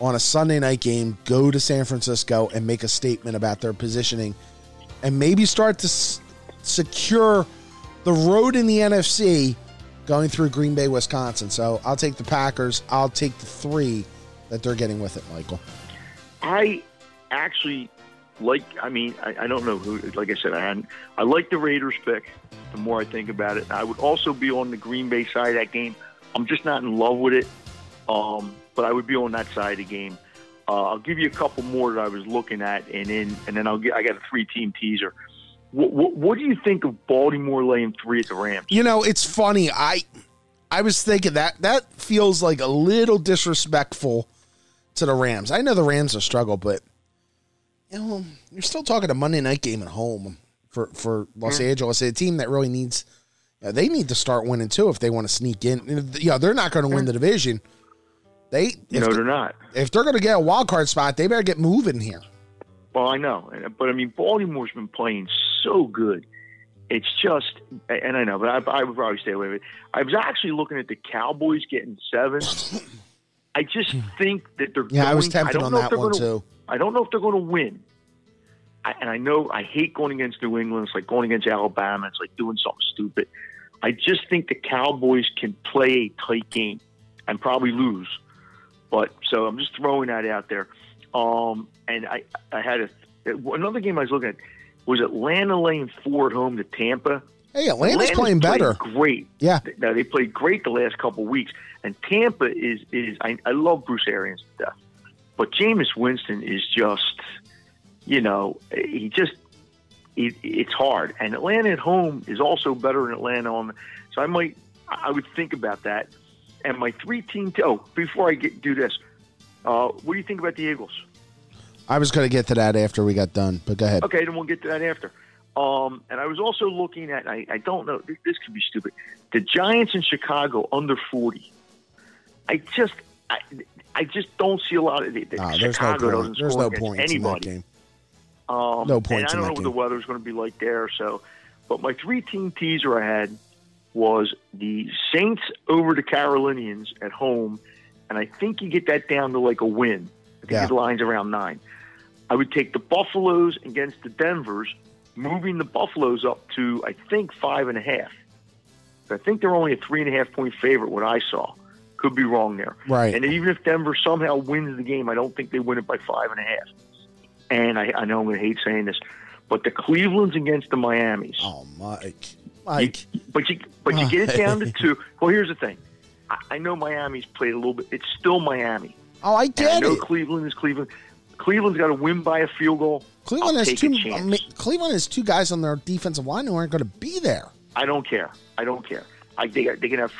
on a Sunday night game go to San Francisco and make a statement about their positioning, and maybe start to s- secure the road in the NFC going through Green Bay, Wisconsin. So I'll take the Packers. I'll take the three that they're getting with it, Michael. I actually like. I mean, I, I don't know who. Like I said, I hadn't. I like the Raiders pick. The more I think about it, I would also be on the Green Bay side of that game. I'm just not in love with it, um, but I would be on that side of the game. Uh, I'll give you a couple more that I was looking at, and then and then I'll get. I got a three team teaser. What, what, what do you think of Baltimore laying three at the Rams? You know, it's funny. I I was thinking that that feels like a little disrespectful to the Rams. I know the Rams are struggle, but you know, you're still talking a Monday night game at home for for Los Angeles, a team that really needs. You know, they need to start winning too if they want to sneak in. You know, they're not going to win the division. They if, no, they're not. if they're going to get a wild card spot, they better get moving here. Well, I know, but I mean, Baltimore's been playing so good. It's just, and I know, but I, I would probably stay away with it. I was actually looking at the Cowboys getting seven. I just think that they're. Yeah, I was tempted don't on that one gonna- too. I don't know if they're going to win. I, and I know I hate going against New England. It's like going against Alabama. It's like doing something stupid. I just think the Cowboys can play a tight game and probably lose. But so I'm just throwing that out there. Um, and I, I had a, another game I was looking at was Atlanta laying four at home to Tampa. Hey, Atlanta's Atlanta's playing better. Great. Yeah. Now they played great the last couple of weeks, and Tampa is is I, I love Bruce Arians to death, but Jameis Winston is just, you know, he just it, it's hard, and Atlanta at home is also better than Atlanta on. So I might I would think about that. And my three team. T- oh, before I get do this, uh, what do you think about the Eagles? I was going to get to that after we got done, but go ahead. Okay, then we'll get to that after. Um, and I was also looking at, I, I don't know, this, this could be stupid. The Giants in Chicago under 40. I just, I, I just don't see a lot of the, Ah, no Chicago point. doesn't There's score no against points anybody. game. Um, No and I don't know what the weather's going to be like there. So, but my three team teaser I had was the Saints over the Carolinians at home, and I think you get that down to like a win. I think Yeah. the line's around nine. I would take the Buffaloes against the Denvers, moving the Buffaloes up to I think five and a half. I think they're only a three and a half point favorite. What I saw could be wrong there. Right. And even if Denver somehow wins the game, I don't think they win it by five and a half. And I, I know I'm going to hate saying this, but the Cleveland's against the Miami's. Oh, Mike. Mike. But you but you get it down to two. Well, here's the thing. I, I know Miami's played a little bit. It's still Miami. Oh, I And I know it. Cleveland is Cleveland. Cleveland's got to win by a field goal. Cleveland I'll has two. I mean, Cleveland has two guys on their defensive line who aren't going to be there. I don't care. I don't care. I they they can have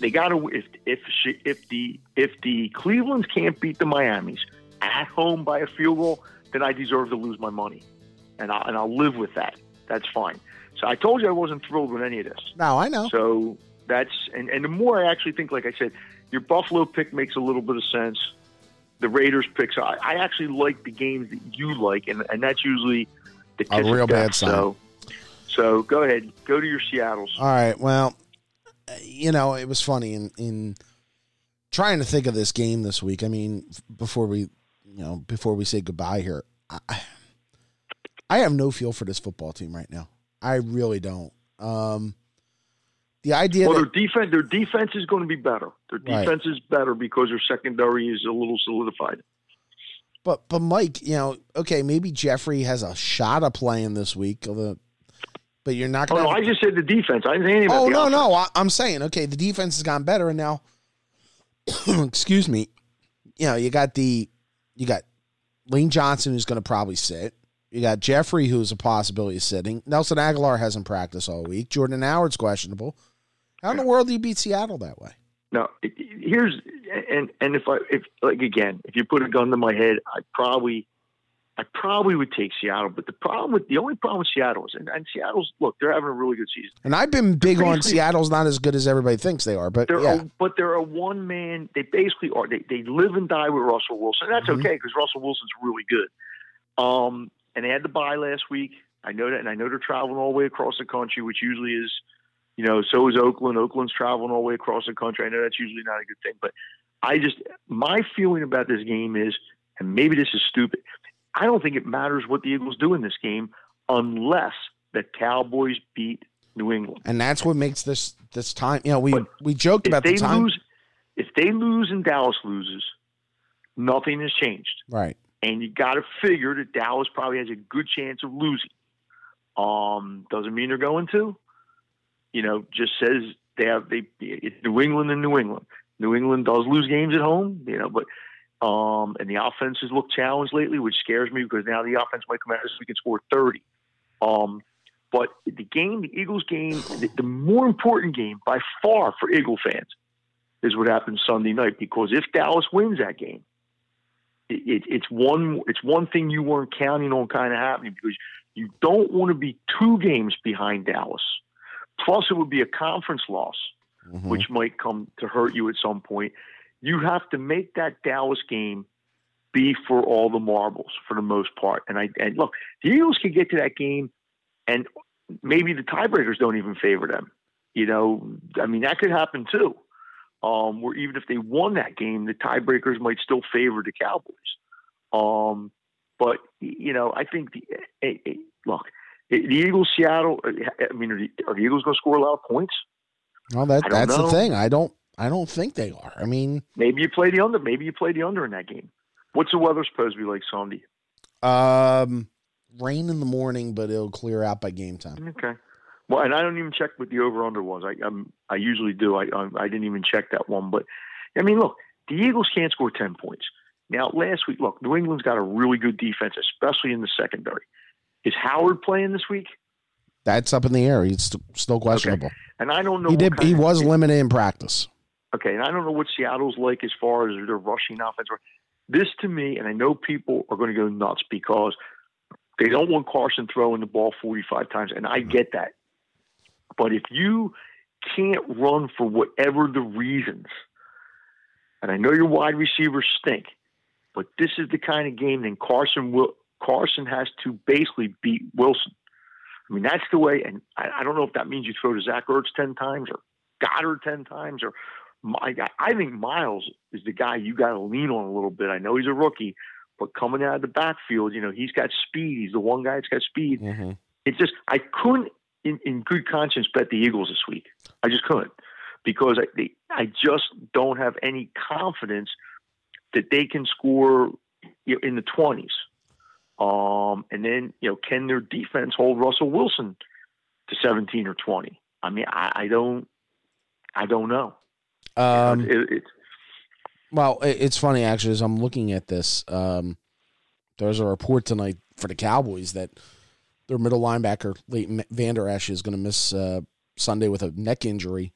they got to if if she, if the if the Clevelands can't beat the Miami's at home by a field goal, then I deserve to lose my money, and I and I'll live with that. That's fine. So I told you I wasn't thrilled with any of this. No, I know. So that's and, and the more I actually think, like I said, your Buffalo pick makes a little bit of sense. The Raiders picks, I, I actually like the games that you like, and, and that's usually the A real bad sign. So, so go ahead, go to your Seattle's. All right. Well, you know, it was funny in in trying to think of this game this week. I mean, before we, you know, before we say goodbye here, I, I have no feel for this football team right now. I really don't. Um, the idea Well, that their defense, their defense is going to be better. Their Right. defense is better because their secondary is a little solidified. But but Mike, you know, okay, maybe Jeffery has a shot of playing this week, although- but you're not Oh going. no, I just said the defense. I didn't say anything about Oh no, offense. no, I, I'm saying okay, the defense has gotten better, and now, excuse me, you know, you got the, you got Lane Johnson who's going to probably sit. You got Jeffery who's a possibility sitting. Nelson Agholor hasn't practiced all week. Jordan Howard's questionable. How in the world do you beat Seattle that way? No, here's and and if I if like again, if you put a gun to my head, I probably I probably would take Seattle. But the problem with the only problem with Seattle is and, and Seattle's look, they're having a really good season. And I've been big on Seattle's not as good as everybody thinks they are, but They're yeah, a, but they're a one man. They basically are. They they live and die with Russell Wilson. That's Mhm. okay because Russell Wilson's really good. Um, and they had to bye last week. I know that, and I know they're traveling all the way across the country, which usually is, you know, so is Oakland. Oakland's traveling all the way across the country. I know that's usually not a good thing, but I just my feeling about this game is, and maybe this is stupid. I don't think it matters what the Eagles do in this game unless the Cowboys beat New England. and that's what makes this this time. You know, we But we joked about the time, lose, if they lose and Dallas loses, nothing has changed. right? And you got to figure that Dallas probably has a good chance of losing. Um, doesn't mean they're going to. You know, just says they have they it's New England and New England. New England does lose games at home, you know, but um, and the offense has looked challenged lately, which scares me because now the offense might come out this week and score thirty. Um, but the game, the Eagles game, the, the more important game by far for Eagle fans is what happens Sunday night because if Dallas wins that game, it, it, it's one it's one thing you weren't counting on kind of happening because you don't want to be two games behind Dallas. Plus, it would be a conference loss, Mhm. which might come to hurt you at some point. You have to make that Dallas game be for all the marbles for the most part. And I and look, the Eagles can get to that game, and maybe the tiebreakers don't even favor them. You know, I mean that could happen too. Um, where even if they won that game, the tiebreakers might still favor the Cowboys. Um, but you know, I think the eh, eh, look, the Eagles, Seattle. I mean, are the, are the Eagles going to score a lot of points? Well, that that's the thing. I don't I don't think they are. I mean, Maybe you play the under. Maybe you play the under in that game. What's the weather supposed to be like Sunday? um, rain in the morning, but it'll clear out by game time. Okay. Well, and I don't even check what the over under was. I um, I usually do. I um, I didn't even check that one. But I mean, look, the Eagles can't score ten points. Now, last week, look, New England's got a really good defense, especially in the secondary. Is Howard playing this week? That's up in the air. He's still questionable. And I don't know. He did. He of- was limited in practice. Okay, and I don't know what Seattle's like as far as their rushing offense. This to me, and I know people are going to go nuts because they don't want Carson throwing the ball 45 times, and I get that. But if you can't run for whatever the reasons, and I know your wide receivers stink, but this is the kind of game then Carson will Carson has to basically beat Wilson. I mean, that's the way, and I, I don't know if that means you throw to Zach Ertz 10 times or Goedert 10 times or my guy. I think Miles is the guy you got to lean on a little bit. I know he's a rookie, but coming out of the backfield, you know, he's got speed. He's the one guy that's got speed. Mm-hmm. It's just, I couldn't, in, in good conscience, bet the Eagles this week. I just couldn't because I, they, I just don't have any confidence that they can score you know, in the 20s. Um, and then, you know, can their defense hold Russell Wilson to 17 or 20? I mean, I, I don't, I don't know. Um, it, it's well, it, it's funny actually as I'm looking at this. Um, there's a report tonight for the Cowboys that their middle linebacker Leighton Vander Esch is going to miss uh, Sunday with a neck injury,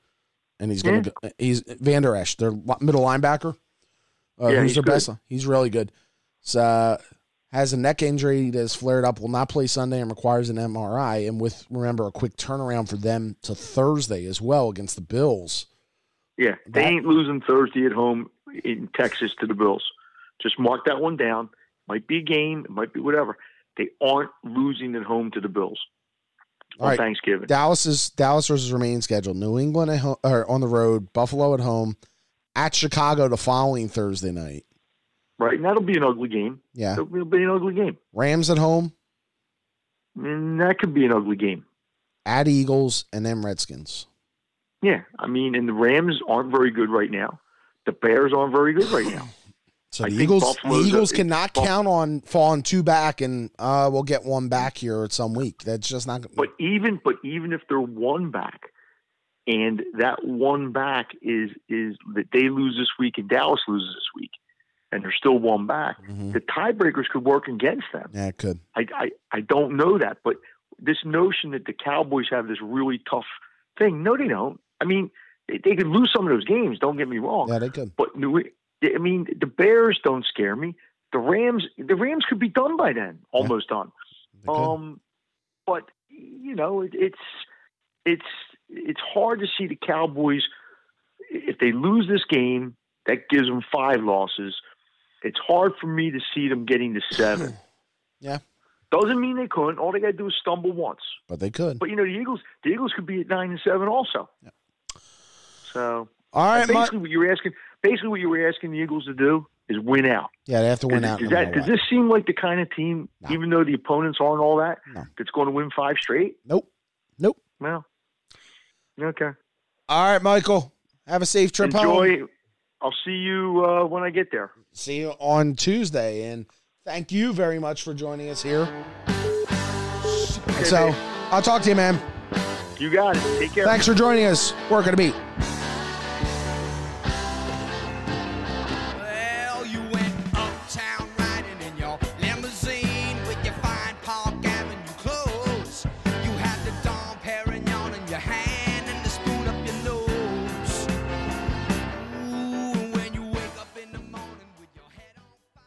and he's going to he's Vander Ash, their middle linebacker. Uh, Yeah, who's he's their good. best? He's really good. So, uh, has a neck injury that has flared up, will not play Sunday, and requires an MRI. And with remember a quick turnaround for them to Thursday as well against the Bills. yeah, they That- ain't losing Thursday at home in Texas to the Bills. Just mark that one down. Might be a game, it might be whatever. They aren't losing at home to the Bills on All right. Thanksgiving. Dallas is Dallas versus remaining schedule. New England at home, or on the road. Buffalo at home. At Chicago the following Thursday night. right, and that'll be an ugly game. Yeah. It'll be an ugly game. Rams at home. And that could be an ugly game. At Eagles and then Redskins. Yeah, I mean, and the Rams aren't very good right now. The Bears aren't very good right now. So I the Eagles, the Buffalo's a- Eagles cannot count on falling two back and uh, we'll get one back here at some week. That's just not. But even but even if they're one back, and that one back is is that they lose this week and Dallas loses this week, and they're still one back, Mhm. the tiebreakers could work against them. Yeah, it could. I, I I don't know that, but this notion that the Cowboys have this really tough thing, no, they don't. I mean, they, they could lose some of those games. Don't get me wrong. Yeah, they could. But New, I mean, the Bears don't scare me. The Rams, the Rams could be done by then, almost done. Um, but you know, it, it's it's it's hard to see the Cowboys if they lose this game. That gives them five losses. It's hard for me to see them getting to seven. Yeah. doesn't mean they couldn't. All they got to do is stumble once. but they could. But you know, the Eagles, the Eagles could be at nine and seven also. Yeah. So All right, basically, what you were asking, basically, what you were asking the Eagles to do is win out. Yeah, they have to win Does, out. does no that, does this seem like the kind of team, No. even though the opponents aren't all that, No. that's going to win five straight? Nope. Nope. Well, okay. All right, Michael. Have a safe trip home. Enjoy. I'll see you uh, when I get there. See you on Tuesday. And thank you very much for joining us here. so I'll talk to you, man. You got it. Take care. Thanks for joining us. We're going to beat.